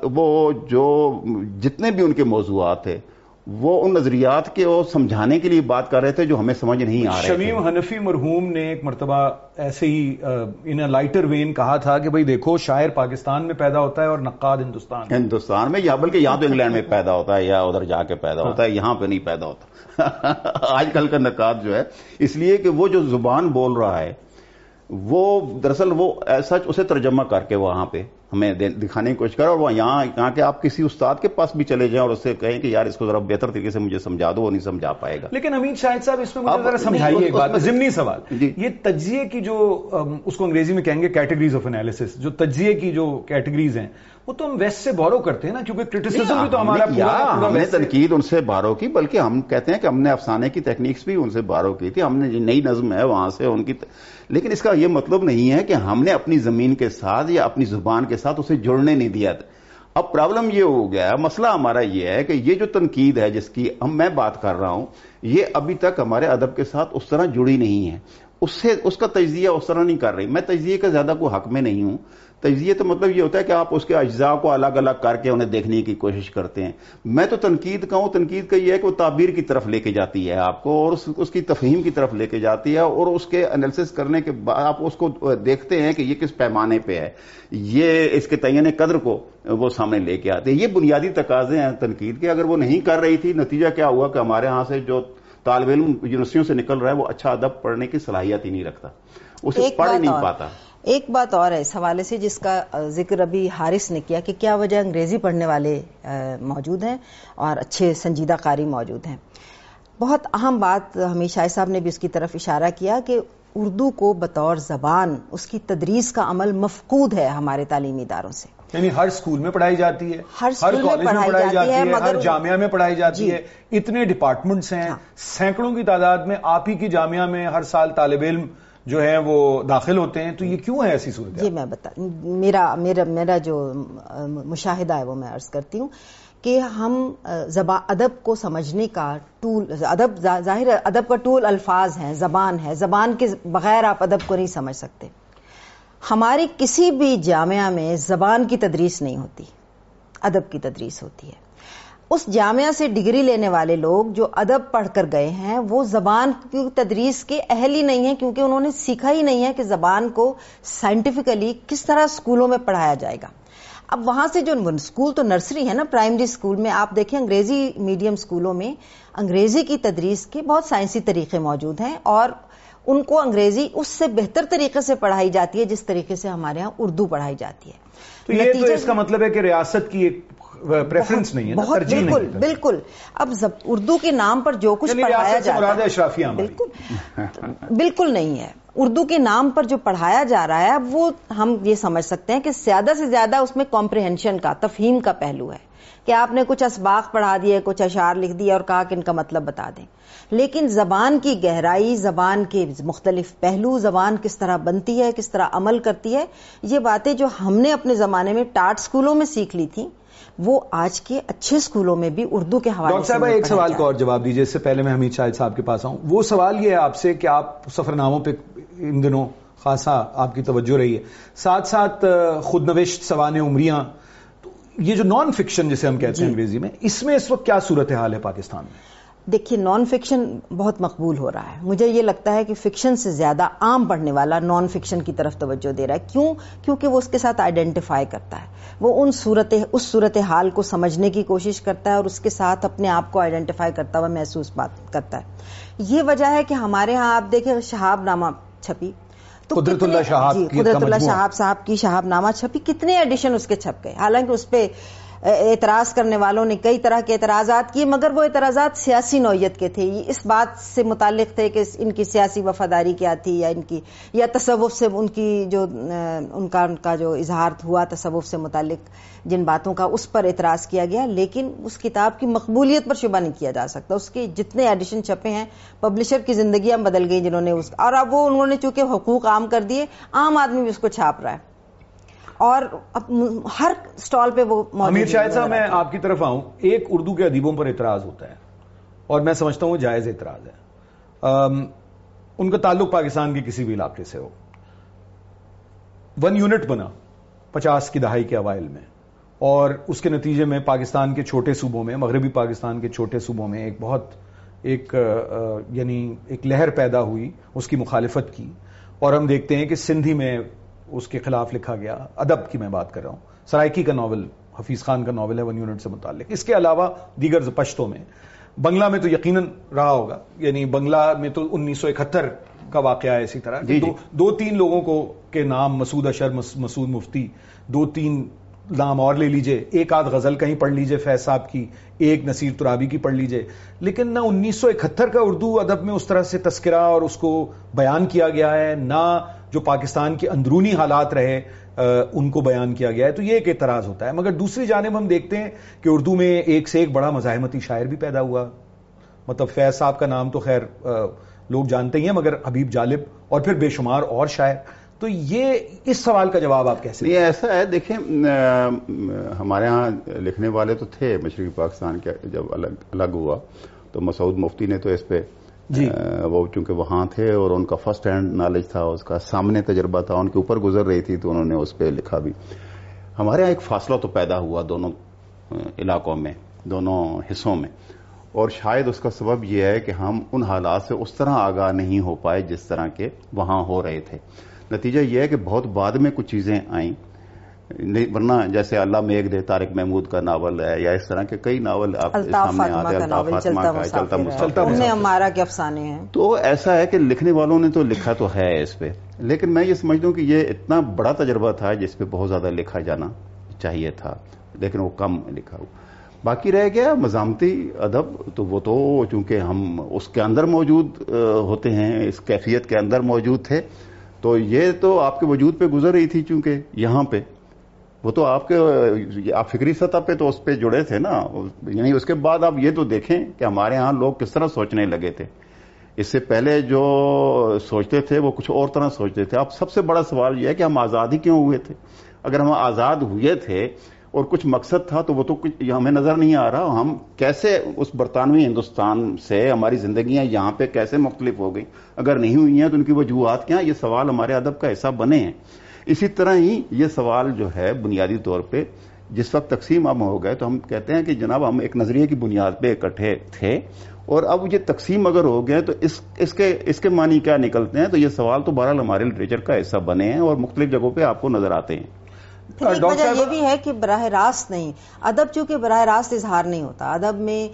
وہ جو جتنے بھی ان کے موضوعات تھے وہ ان نظریات کے وہ سمجھانے کے لیے بات کر رہے تھے جو ہمیں سمجھ نہیں آ رہے شمیم حنفی مرحوم نے ایک مرتبہ ایسے ہی ان لائٹر وین کہا تھا کہ بھئی دیکھو شاعر پاکستان میں پیدا ہوتا ہے اور نقاد ہندوستان ہندوستان میں یا بلکہ یا تو انگلینڈ میں پیدا ہوتا ہے یا ادھر جا کے پیدا ہوتا ہے یہاں پہ نہیں پیدا ہوتا۔ آج کل کا نقاد جو ہے اس لیے کہ وہ جو زبان بول رہا ہے وہ دراصل وہ سچ اسے ترجمہ کر کے وہاں پہ ہمیں دکھانے کی کوشش کرا اور وہ یہاں یہاں کے آپ کسی استاد کے پاس بھی چلے جائیں اور اس سے کہیں کہ یار اس کو ذرا بہتر طریقے سے مجھے سمجھا دو وہ نہیں سمجھا پائے گا۔ لیکن امین شاہد صاحب اس میں مجھے ذرا سمجھائیے ایک بات ضمنی سوال۔ جی۔ یہ تجزیے کی جو اس کو انگریزی میں کہیں گے کیٹیگریز آف انالیسس جو تجزیے کی جو کیٹیگریز ہیں وہ تو ہم ویسٹ سے بورو کرتے ہیں نا کیونکہ کرٹیسزم بھی تو ہمارا ہم نے تنقید ان سے بارو کی بلکہ ہم کہتے ہیں کہ ہم نے افسانے کی ٹیکنیکس بھی ان سے بارو کی تھی ہم نے نئی نظم ہے وہاں سے ان کی لیکن اس کا یہ مطلب نہیں ہے کہ ہم نے اپنی زمین کے ساتھ یا اپنی زبان کے ساتھ اسے جڑنے نہیں دیا تھا۔ اب پرابلم یہ ہو گیا مسئلہ ہمارا یہ ہے کہ یہ جو تنقید ہے جس کی ہم میں بات کر رہا ہوں یہ ابھی تک ہمارے ادب کے ساتھ اس طرح جڑی نہیں ہے۔ اس سے اس کا تجزیہ اس طرح نہیں کر رہی۔ میں تجزیے کا زیادہ کوئی حق میں نہیں ہوں۔ تجزیے تو مطلب یہ ہوتا ہے کہ آپ اس کے اجزاء کو الگ الگ کر کے انہیں دیکھنے کی کوشش کرتے ہیں۔ میں تو تنقید کا ہوں تنقید کا یہ ہے کہ وہ تعبیر کی طرف لے کے جاتی ہے آپ کو اور اس کی تفہیم کی طرف لے کے جاتی ہے اور اس کے انالیسس کرنے کے بعد آپ اس کو دیکھتے ہیں کہ یہ کس پیمانے پہ ہے۔ یہ اس کے تعین قدر کو وہ سامنے لے کے آتے ہیں۔ یہ بنیادی تقاضے ہیں تنقید کے۔ اگر وہ نہیں کر رہی تھی نتیجہ کیا ہوا کہ ہمارے ہاں سے جو طالب علم یونیورسٹیوں سے نکل رہا ہے وہ اچھا ادب پڑھنے کی صلاحیت ہی نہیں رکھتا۔ اسے پڑھ نہیں پاتا۔ ایک بات اور ہے اس حوالے سے جس کا ذکر ابھی حارث نے کیا کہ کیا وجہ انگریزی پڑھنے والے موجود ہیں اور اچھے سنجیدہ قاری موجود ہیں۔ بہت اہم بات ہمیں شاہ صاحب نے بھی اس کی طرف اشارہ کیا کہ اردو کو بطور زبان اس کی تدریس کا عمل مفقود ہے ہمارے تعلیمی اداروں سے۔ یعنی ہر سکول میں پڑھائی جاتی ہے ہر کالج میں پڑھائی جاتی ہے ہر جامعہ میں پڑھائی جاتی جی۔ ہے۔ اتنے ڈپارٹمنٹس ہیں ہاں۔ سینکڑوں کی تعداد میں آپ ہی کی جامعہ میں ہر سال طالب علم جو ہیں وہ داخل ہوتے ہیں، تو یہ کیوں ہے ایسی صورت جی میں بتا، میرا میرا میرا جو مشاہدہ ہے وہ میں عرض کرتی ہوں کہ ہم ادب کو سمجھنے کا ٹول، ادب ظاہر ادب کا ٹول الفاظ ہیں، زبان ہے، زبان کے بغیر آپ ادب کو نہیں سمجھ سکتے۔ ہماری کسی بھی جامعہ میں زبان کی تدریس نہیں ہوتی، ادب کی تدریس ہوتی ہے۔ اس جامعہ سے ڈگری لینے والے لوگ جو ادب پڑھ کر گئے ہیں وہ زبان کی تدریس کے اہل ہی نہیں ہیں کیونکہ انہوں نے سیکھا ہی نہیں ہے کہ زبان کو سائنٹیفکلی کس طرح اسکولوں میں پڑھایا جائے گا۔ اب وہاں سے جو اسکول تو نرسری ہے نا پرائمری اسکول میں آپ دیکھیں انگریزی میڈیم اسکولوں میں انگریزی کی تدریس کے بہت سائنسی طریقے موجود ہیں اور ان کو انگریزی اس سے بہتر طریقے سے پڑھائی جاتی ہے جس طریقے سے ہمارے ہاں اردو پڑھائی جاتی ہے۔ تو یہ تو اس کا مطلب ہے کہ ریاست کی ایک پریفرنس نہیں ہے بہت بالکل بالکل۔ اب اردو کے نام پر جو کچھ یعنی پڑھایا جاتا ہے بالکل۔ بالکل نہیں ہے۔ اردو کے نام پر جو پڑھایا جا رہا ہے اب وہ ہم یہ سمجھ سکتے ہیں کہ زیادہ سے زیادہ اس میں کمپریہنشن کا تفہیم کا پہلو ہے۔ کہ آپ نے کچھ اسباق پڑھا دیے کچھ اشعار لکھ دیے اور کہا کہ ان کا مطلب بتا دیں۔ لیکن زبان کی گہرائی زبان کے مختلف پہلو زبان کس طرح بنتی ہے کس طرح عمل کرتی ہے یہ باتیں جو ہم نے اپنے زمانے میں ٹاٹ سکولوں میں سیکھ لی تھی وہ آج کے اچھے سکولوں میں بھی اردو کے حوالے ڈاکٹر صاحب ایک سوال کو اور جواب دیجیے اس سے پہلے میں حمید شاہد صاحب کے پاس آؤں۔ وہ سوال یہ ہے آپ سے کہ آپ سفر ناموں پہ ان دنوں خاصا آپ کی توجہ رہی ہے۔ ساتھ ساتھ خود نوشت سوانح عمریاں یہ جو نان فکشن جسے ہم کہتے ہیں جی۔ انگریزی میں اس میں اس وقت کیا صورتحال ہے پاکستان میں؟ دیکھیے نان فکشن بہت مقبول ہو رہا ہے۔ مجھے یہ لگتا ہے کہ فکشن سے زیادہ عام پڑھنے والا نان فکشن کی طرف توجہ دے رہا ہے۔ کیوں؟ کیونکہ وہ اس کے ساتھ آئیڈینٹیفائی کرتا ہے۔ وہ ان صورت اس صورت حال کو سمجھنے کی کوشش کرتا ہے اور اس کے ساتھ اپنے آپ کو آئیڈینٹیفائی کرتا ہوا محسوس بات کرتا ہے۔ یہ وجہ ہے کہ ہمارے ہاں آپ دیکھیں شہاب نامہ چھپی۔ تو قدرت اللہ شہاب جی قدرت اللہ شہاب صاحب کی شہاب نامہ چھپی۔ کتنے ایڈیشن اس کے چھپ گئے؟ حالانکہ اس پہ اعتراض کرنے والوں نے کئی طرح کے اعتراضات کیے، مگر وہ اعتراضات سیاسی نوعیت کے تھے۔ یہ اس بات سے متعلق تھے کہ ان کی سیاسی وفاداری کیا تھی یا ان کی یا تصوف سے ان کی جو ان کا ان کا جو اظہار ہوا، تصوف سے متعلق جن باتوں کا، اس پر اعتراض کیا گیا۔ لیکن اس کتاب کی مقبولیت پر شبہ نہیں کیا جا سکتا۔ اس کے جتنے ایڈیشن چھپے ہیں، پبلشر کی زندگیاں بدل گئی جنہوں نے اس اور اب وہ انہوں نے چونکہ حقوق عام کر دیے، عام آدمی بھی اس کو چھاپ رہا ہے۔ اور ہر سٹال پہ وہ امیر شاہد صاحب میں آپ کی طرف آؤں۔ ایک اردو کے ادیبوں پر اعتراض ہوتا ہے اور میں سمجھتا ہوں جائز اعتراض ہے۔ ان کا تعلق پاکستان کے کسی بھی علاقے سے ہو۔ ون یونٹ بنا پچاس کی دہائی کے اوائل میں اور اس کے نتیجے میں پاکستان کے چھوٹے صوبوں میں مغربی پاکستان کے چھوٹے صوبوں میں ایک بہت ایک یعنی ایک لہر پیدا ہوئی اس کی مخالفت کی۔ اور ہم دیکھتے ہیں کہ سندھی میں اس کے خلاف لکھا گیا ادب کی میں بات کر رہا ہوں۔ سرائکی کا ناول حفیظ خان کا ناول ہے ون یونٹ سے متعلق۔ اس کے علاوہ دیگر پشتوں میں۔ بنگلہ میں تو یقیناً رہا ہوگا۔ یعنی بنگلہ میں تو انیس سو اکہتر کا واقعہ ہے اسی طرح۔ جی جی۔ دو تین لوگوں کو کے نام مسعود اشر مسعود مفتی دو تین نام اور لے لیجیے۔ ایک آدھ غزل کہیں پڑھ لیجیے فیض صاحب کی۔ ایک نصیر ترابی کی پڑھ لیجیے۔ لیکن نہ انیس سو اکہتر کا اردو ادب میں اس طرح سے تذکرہ اور اس کو بیان کیا گیا ہے نہ جو پاکستان کے اندرونی حالات رہے ان کو بیان کیا گیا ہے تو یہ ایک اعتراض ہوتا ہے۔ مگر دوسری جانب ہم دیکھتے ہیں کہ اردو میں ایک سے ایک بڑا مزاحمتی شاعر بھی پیدا ہوا۔ مطلب فیض صاحب کا نام تو خیر لوگ جانتے ہی ہیں مگر حبیب جالب اور پھر بے شمار اور شاعر۔ تو یہ اس سوال کا جواب آپ کیسے یہ ایسا ہے دیکھیں ہمارے ہاں لکھنے والے تو تھے مشرقی پاکستان کے جب الگ الگ ہوا۔ تو مسعود مفتی نے تو اس پہ جی۔ وہ چونکہ وہاں تھے اور ان کا فرسٹ ہینڈ نالج تھا، اس کا سامنے تجربہ تھا، ان کے اوپر گزر رہی تھی تو انہوں نے اس پہ لکھا بھی۔ ہمارے یہاں ایک فاصلہ تو پیدا ہوا دونوں علاقوں میں، دونوں حصوں میں۔ اور شاید اس کا سبب یہ ہے کہ ہم ان حالات سے اس طرح آگاہ نہیں ہو پائے جس طرح کے وہاں ہو رہے تھے۔ نتیجہ یہ ہے کہ بہت بعد میں کچھ چیزیں آئیں۔ ورنہ جیسے اللہ میگ دے تارک محمود کا ناول ہے یا اس طرح کے کئی ناول آپ سامنے آتے چلتا ہمارا کے افسانے ہیں۔ تو ایسا ہے کہ لکھنے والوں نے تو لکھا تو ہے اس پہ لیکن میں یہ سمجھتا ہوں کہ یہ اتنا بڑا تجربہ تھا جس پہ بہت زیادہ لکھا جانا چاہیے تھا لیکن وہ کم لکھا۔ ہوا باقی رہ گیا مزامتی ادب تو وہ تو چونکہ ہم اس کے اندر موجود ہوتے ہیں اس کیفیت کے اندر موجود تھے تو یہ تو آپ کے وجود پہ گزر رہی تھی چونکہ یہاں پہ۔ وہ تو آپ کے، آپ فکری سطح پہ تو اس پہ جڑے تھے نا یعنی اس کے بعد آپ یہ تو دیکھیں کہ ہمارے ہاں لوگ کس طرح سوچنے لگے تھے۔ اس سے پہلے جو سوچتے تھے وہ کچھ اور طرح سوچتے تھے۔ اب سب سے بڑا سوال یہ ہے کہ ہم آزاد ہی کیوں ہوئے تھے؟ اگر ہم آزاد ہوئے تھے اور کچھ مقصد تھا تو وہ تو کچھ ہمیں نظر نہیں آ رہا۔ ہم کیسے اس برطانوی ہندوستان سے ہماری زندگیاں یہاں پہ کیسے مختلف ہو گئی اگر نہیں ہوئی ہیں تو ان کی وجوہات کیا یہ سوال ہمارے ادب کا حصہ بنے ہیں۔ اسی طرح ہی یہ سوال جو ہے بنیادی طور پہ جس وقت تقسیم ہم ہو گئے تو ہم کہتے ہیں کہ جناب ہم ایک نظریے کی بنیاد پہ اکٹھے تھے اور اب یہ تقسیم اگر ہو گئے تو اس اس کے اس کے معنی کیا نکلتے ہیں؟ تو یہ سوال تو بہرحال ہمارے لٹریچر کا حصہ بنے ہیں اور مختلف جگہوں پہ آپ کو نظر آتے ہیں۔ ایک وجہ یہ بھی ہے کہ براہ راست نہیں۔ ادب چونکہ براہ راست اظہار نہیں ہوتا۔ ادب میں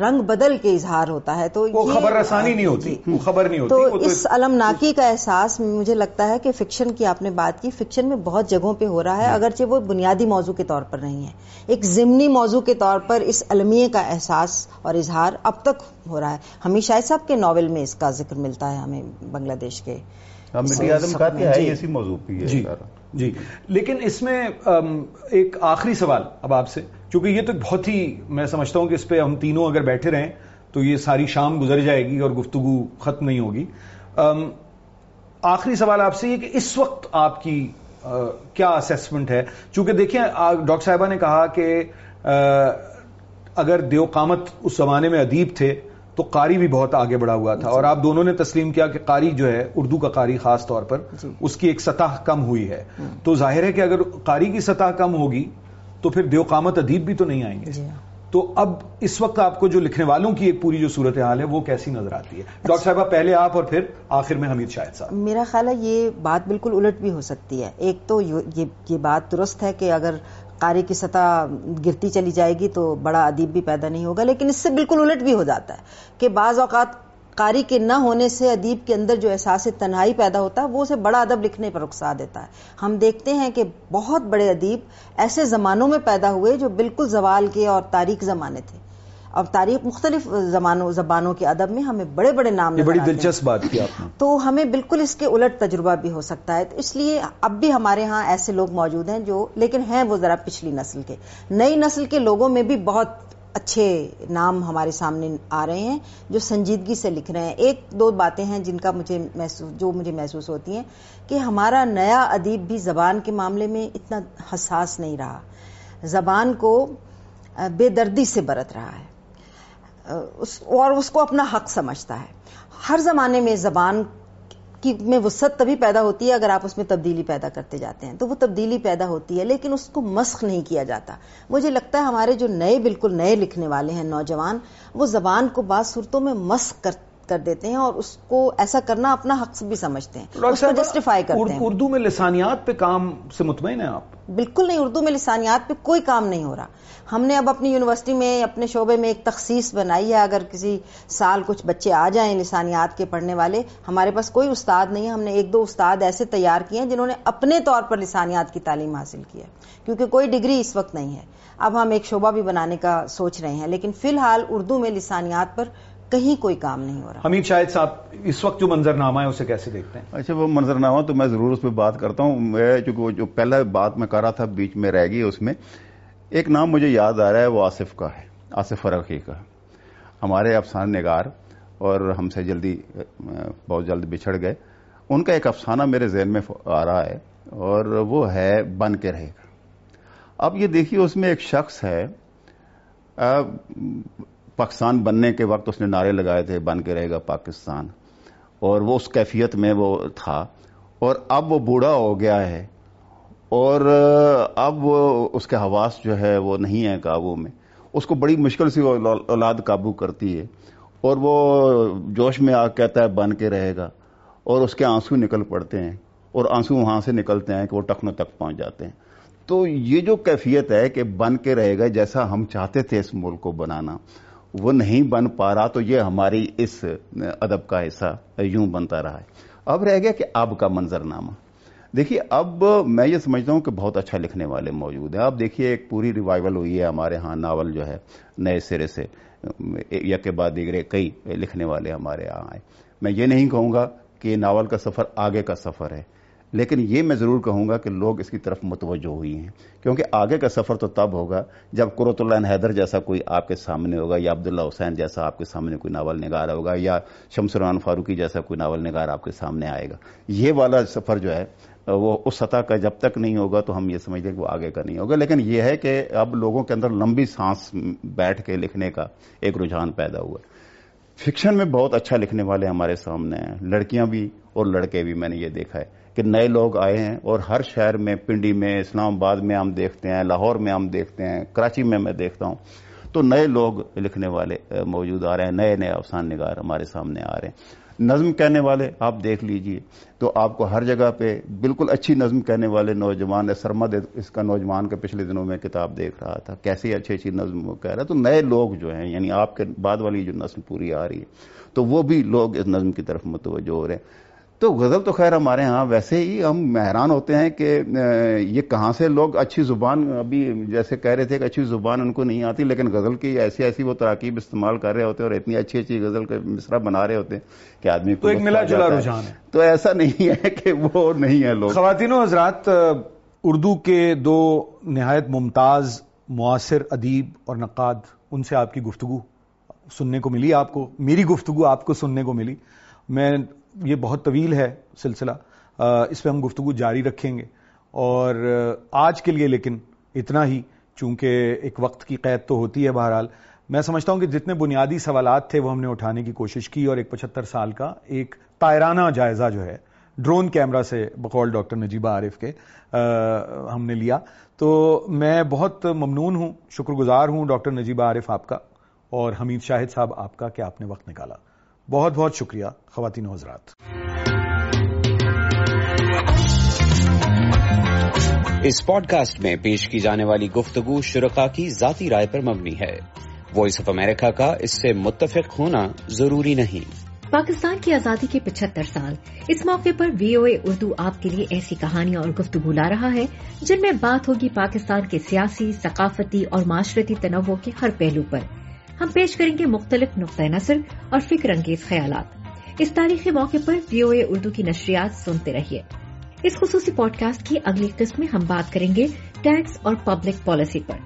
رنگ بدل کے اظہار ہوتا ہے تو وہ خبر رسانی نہیں ہوتی جی۔ وہ خبر نہیں ہوتی تو اس المناکی کا احساس مجھے لگتا ہے کہ فکشن کی آپ نے بات کی فکشن میں بہت جگہوں پہ ہو رہا ہے جی۔ اگرچہ وہ بنیادی موضوع کے طور پر نہیں ہے۔ ایک ضمنی موضوع کے طور پر اس المیے کا احساس اور اظہار اب تک ہو رہا ہے۔ ہمیشہ صاحب کے ناول میں اس کا ذکر ملتا ہے ہمیں بنگلہ دیش کے جی, جی, جی۔ لیکن اس میں ایک آخری سوال اب آپ سے۔ چونکہ یہ تو بہت ہی میں سمجھتا ہوں کہ اس پہ ہم تینوں اگر بیٹھے رہیں تو یہ ساری شام گزر جائے گی اور گفتگو ختم نہیں ہوگی۔ آخری سوال آپ سے یہ کہ اس وقت آپ کی کیا اسیسمنٹ ہے؟ چونکہ دیکھیں ڈاکٹر صاحبہ نے کہا کہ اگر دیو قامت اس زمانے میں ادیب تھے تو قاری بھی بہت آگے بڑھا ہوا تھا اور آپ دونوں نے تسلیم کیا کہ قاری جو ہے اردو کا قاری خاص طور پر جی۔ اس کی ایک سطح کم ہوئی ہے تو ظاہر ہے کہ اگر قاری کی سطح کم ہوگی تو پھر دیو قامت ادیب بھی تو نہیں آئیں گے جی۔ تو اب اس وقت آپ کو جو لکھنے والوں کی ایک پوری جو صورت حال ہے وہ کیسی نظر آتی ہے ڈاکٹر اچھا۔ صاحبہ پہلے آپ اور پھر آخر میں حمید شاہد صاحب میرا خیال ہے یہ بات بالکل الٹ بھی ہو سکتی ہے ایک تو یہ بات درست ہے کہ اگر قاری کی سطح گرتی چلی جائے گی تو بڑا ادیب بھی پیدا نہیں ہوگا، لیکن اس سے بالکل الٹ بھی ہو جاتا ہے کہ بعض اوقات قاری کے نہ ہونے سے ادیب کے اندر جو احساس تنہائی پیدا ہوتا ہے، وہ اسے بڑا ادب لکھنے پر رخصا دیتا ہے۔ ہم دیکھتے ہیں کہ بہت بڑے ادیب ایسے زمانوں میں پیدا ہوئے جو بالکل زوال کے اور تاریخ زمانے تھے۔ اب تاریخ مختلف زبانوں زبانوں کے ادب میں ہمیں بڑے بڑے نام بڑی دلچسپ بات کی آپ تو ہمیں بالکل اس کے الٹ تجربہ بھی ہو سکتا ہے۔ تو اس لیے اب بھی ہمارے ہاں ایسے لوگ موجود ہیں جو لیکن ہیں وہ ذرا پچھلی نسل کے۔ نئی نسل کے لوگوں میں بھی بہت اچھے نام ہمارے سامنے آ رہے ہیں جو سنجیدگی سے لکھ رہے ہیں۔ ایک دو باتیں ہیں جن کا مجھے جو مجھے محسوس ہوتی ہیں کہ ہمارا نیا ادیب بھی زبان کے معاملے میں اتنا حساس نہیں رہا۔ زبان کو بے دردی سے برت رہا ہے۔ اور اس کو اپنا حق سمجھتا ہے۔ ہر زمانے میں زبان کی میں وسط تبھی پیدا ہوتی ہے اگر آپ اس میں تبدیلی پیدا کرتے جاتے ہیں۔ تو وہ تبدیلی پیدا ہوتی ہے، لیکن اس کو مسخ نہیں کیا جاتا۔ مجھے لگتا ہے ہمارے جو نئے بالکل نئے لکھنے والے ہیں نوجوان، وہ زبان کو بعض صورتوں میں مسخ کرتے کر دیتے ہیں اور اس کو ایسا کرنا اپنا حق بھی سمجھتے ہیں اس کو جسٹیفائی کرتے ہیں۔ اردو میں لسانیات پہ کام سے مطمئن ہیں آپ؟ بالکل نہیں اردو میں لسانیات پہ کوئی کام نہیں ہو رہا۔ ہم نے اب اپنی یونیورسٹی میں اپنے شعبے میں ایک تخصیص بنائی ہے۔ اگر کسی سال کچھ بچے آ جائیں لسانیات کے پڑھنے والے ہمارے پاس کوئی استاد نہیں ہے۔ ہم نے ایک دو استاد ایسے تیار کیے ہیں جنہوں نے اپنے طور پر لسانیات کی تعلیم حاصل کی ہے کیونکہ کوئی ڈگری اس وقت نہیں ہے۔ اب ہم ایک شعبہ بھی بنانے کا سوچ رہے ہیں لیکن فی الحال اردو میں لسانیات پر کہیں کوئی کام نہیں ہو رہا۔ حمید شاہد صاحب اس وقت جو منظر نامہ ہے اسے کیسے دیکھتے ہیں؟ اچھا وہ منظر نامہ تو میں ضرور اس پہ بات کرتا ہوں۔ میں چونکہ جو پہلا بات میں کر رہا تھا بیچ میں رہ گئی اس میں۔ ایک نام مجھے یاد آ رہا ہے وہ آصف کا ہے آصف فرقی کا۔ ہمارے افسان نگار اور ہم سے جلدی بہت جلد بچھڑ گئے۔ ان کا ایک افسانہ میرے ذہن میں آ رہا ہے اور وہ ہے بن کے رہے گا۔ اب یہ دیکھیے اس میں ایک شخص ہے پاکستان بننے کے وقت اس نے نعرے لگائے تھے، بن کے رہے گا پاکستان۔ اور وہ اس کیفیت میں وہ تھا۔ اور اب وہ بوڑھا ہو گیا ہے۔ اور اب اس کے حواس جو ہے وہ نہیں ہے قابو میں۔ اس کو بڑی مشکل سے اولاد قابو کرتی ہے۔ اور وہ جوش میں آ کہتا ہے، بن کے رہے گا۔ اور اس کے آنسو نکل پڑتے ہیں۔ اور آنسو وہاں سے نکلتے ہیں کہ وہ ٹخنوں تک پہنچ جاتے ہیں۔ تو یہ جو کیفیت ہے کہ بن کے رہے گا جیسا ہم چاہتے تھے اس ملک کو بنانا۔ وہ نہیں بن پا رہا تو یہ ہماری اس ادب کا حصہ یوں بنتا رہا ہے۔ اب رہ گیا کہ اب کا منظر نامہ دیکھیے، اب میں یہ سمجھتا ہوں کہ بہت اچھا لکھنے والے موجود ہیں۔ اب دیکھیے، ایک پوری ریوائول ہوئی ہے ہمارے ہاں ناول جو ہے، نئے سرے سے یک کے بعد دیگرے کئی لکھنے والے ہمارے یہاں آئے۔ میں یہ نہیں کہوں گا کہ ناول کا سفر آگے کا سفر ہے۔ لیکن یہ میں ضرور کہوں گا کہ لوگ اس کی طرف متوجہ ہوئی ہیں۔ کیونکہ آگے کا سفر تو تب ہوگا جب قرۃ اللہ حیدر جیسا کوئی آپ کے سامنے ہوگا یا عبداللہ حسین جیسا آپ کے سامنے کوئی ناول نگار ہوگا یا شمس الرحمان فاروقی جیسا کوئی ناول نگار آپ کے سامنے آئے گا۔ یہ والا سفر جو ہے، وہ اس سطح کا جب تک نہیں ہوگا تو ہم یہ سمجھتے ہیں کہ وہ آگے کا نہیں ہوگا۔ لیکن یہ ہے کہ اب لوگوں کے اندر لمبی سانس بیٹھ کے لکھنے کا ایک رجحان پیدا ہوا۔ فکشن میں بہت اچھا لکھنے والے ہمارے سامنے ہیں۔ لڑکیاں بھی اور لڑکے بھی، میں نے یہ دیکھا ہے۔ کہ نئے لوگ آئے ہیں اور ہر شہر میں، پنڈی میں، اسلام آباد میں ہم دیکھتے ہیں، لاہور میں ہم دیکھتے ہیں، کراچی میں میں دیکھتا ہوں، تو نئے لوگ لکھنے والے موجود آ رہے ہیں، نئے نئے افسان نگار ہمارے سامنے آ رہے ہیں۔ نظم کہنے والے آپ دیکھ لیجیے، تو آپ کو ہر جگہ پہ بالکل اچھی نظم کہنے والے نوجوان سرمد اس کا نوجوان کے پچھلے دنوں میں کتاب دیکھ رہا تھا، کیسی اچھی اچھی نظم وہ کہہ رہا تو نئے لوگ جو ہیں یعنی آپ کے بعد والی جو نسل پوری آ رہی ہے، تو وہ بھی لوگ اس نظم کی طرف متوجہ ہو رہے ہیں۔ تو غزل تو خیر ہمارے ہاں ویسے ہی ہم حیران ہوتے ہیں کہ یہ کہاں سے لوگ اچھی زبان ابھی جیسے کہہ رہے تھے کہ اچھی زبان ان کو نہیں آتی لیکن غزل کی ایسی ایسی وہ تراکیب استعمال کر رہے ہوتے ہیں اور اتنی اچھی اچھی غزل کا مصرا بنا رہے ہوتے ہیں کہ آدمی تو ایک ملا جلا رجحان ہے۔ تو ایسا نہیں ہے کہ وہ نہیں ہے لوگ۔ خواتین و حضرات اردو کے دو نہایت ممتاز معاصر ادیب اور نقاد ان سے آپ کی گفتگو سننے کو ملی آپ کو میری گفتگو آپ کو سننے کو ملی۔ میں یہ بہت طویل ہے سلسلہ اس پہ ہم گفتگو جاری رکھیں گے۔ اور آج کے لیے لیکن اتنا ہی، چونکہ ایک وقت کی قید تو ہوتی ہے بہرحال۔ میں سمجھتا ہوں کہ جتنے بنیادی سوالات تھے وہ ہم نے اٹھانے کی کوشش کی اور ایک پچہتر سال کا ایک تائرانہ جائزہ جو ہے، ڈرون کیمرہ سے بقول ڈاکٹر نجیبہ عارف کے ہم نے لیا۔ تو میں بہت ممنون ہوں شکر گزار ہوں ڈاکٹر نجیبہ عارف آپ کا اور حمید شاہد صاحب آپ کا کہ آپ نے وقت نکالا۔ بہت بہت شکریہ خواتین و حضرات۔ اس پوڈ کاسٹ میں پیش کی جانے والی گفتگو شرکا کی ذاتی رائے پر مبنی ہے۔ وائس آف امریکہ کا اس سے متفق ہونا ضروری نہیں۔ پاکستان کی آزادی کے پچہتر سال اس موقع پر وی او اے اردو آپ کے لیے ایسی کہانیاں اور گفتگو لا رہا ہے جن میں بات ہوگی پاکستان کے سیاسی ثقافتی اور معاشرتی تنوع کے ہر پہلو پر۔ ہم پیش کریں گے مختلف نقطۂ نظر اور فکر انگیز خیالات۔ اس تاریخی موقع پر وی او اے اردو کی نشریات سنتے رہیے۔ اس خصوصی پوڈ کاسٹ کی اگلی قسط میں ہم بات کریں گے ٹیکس اور پبلک پالیسی پر۔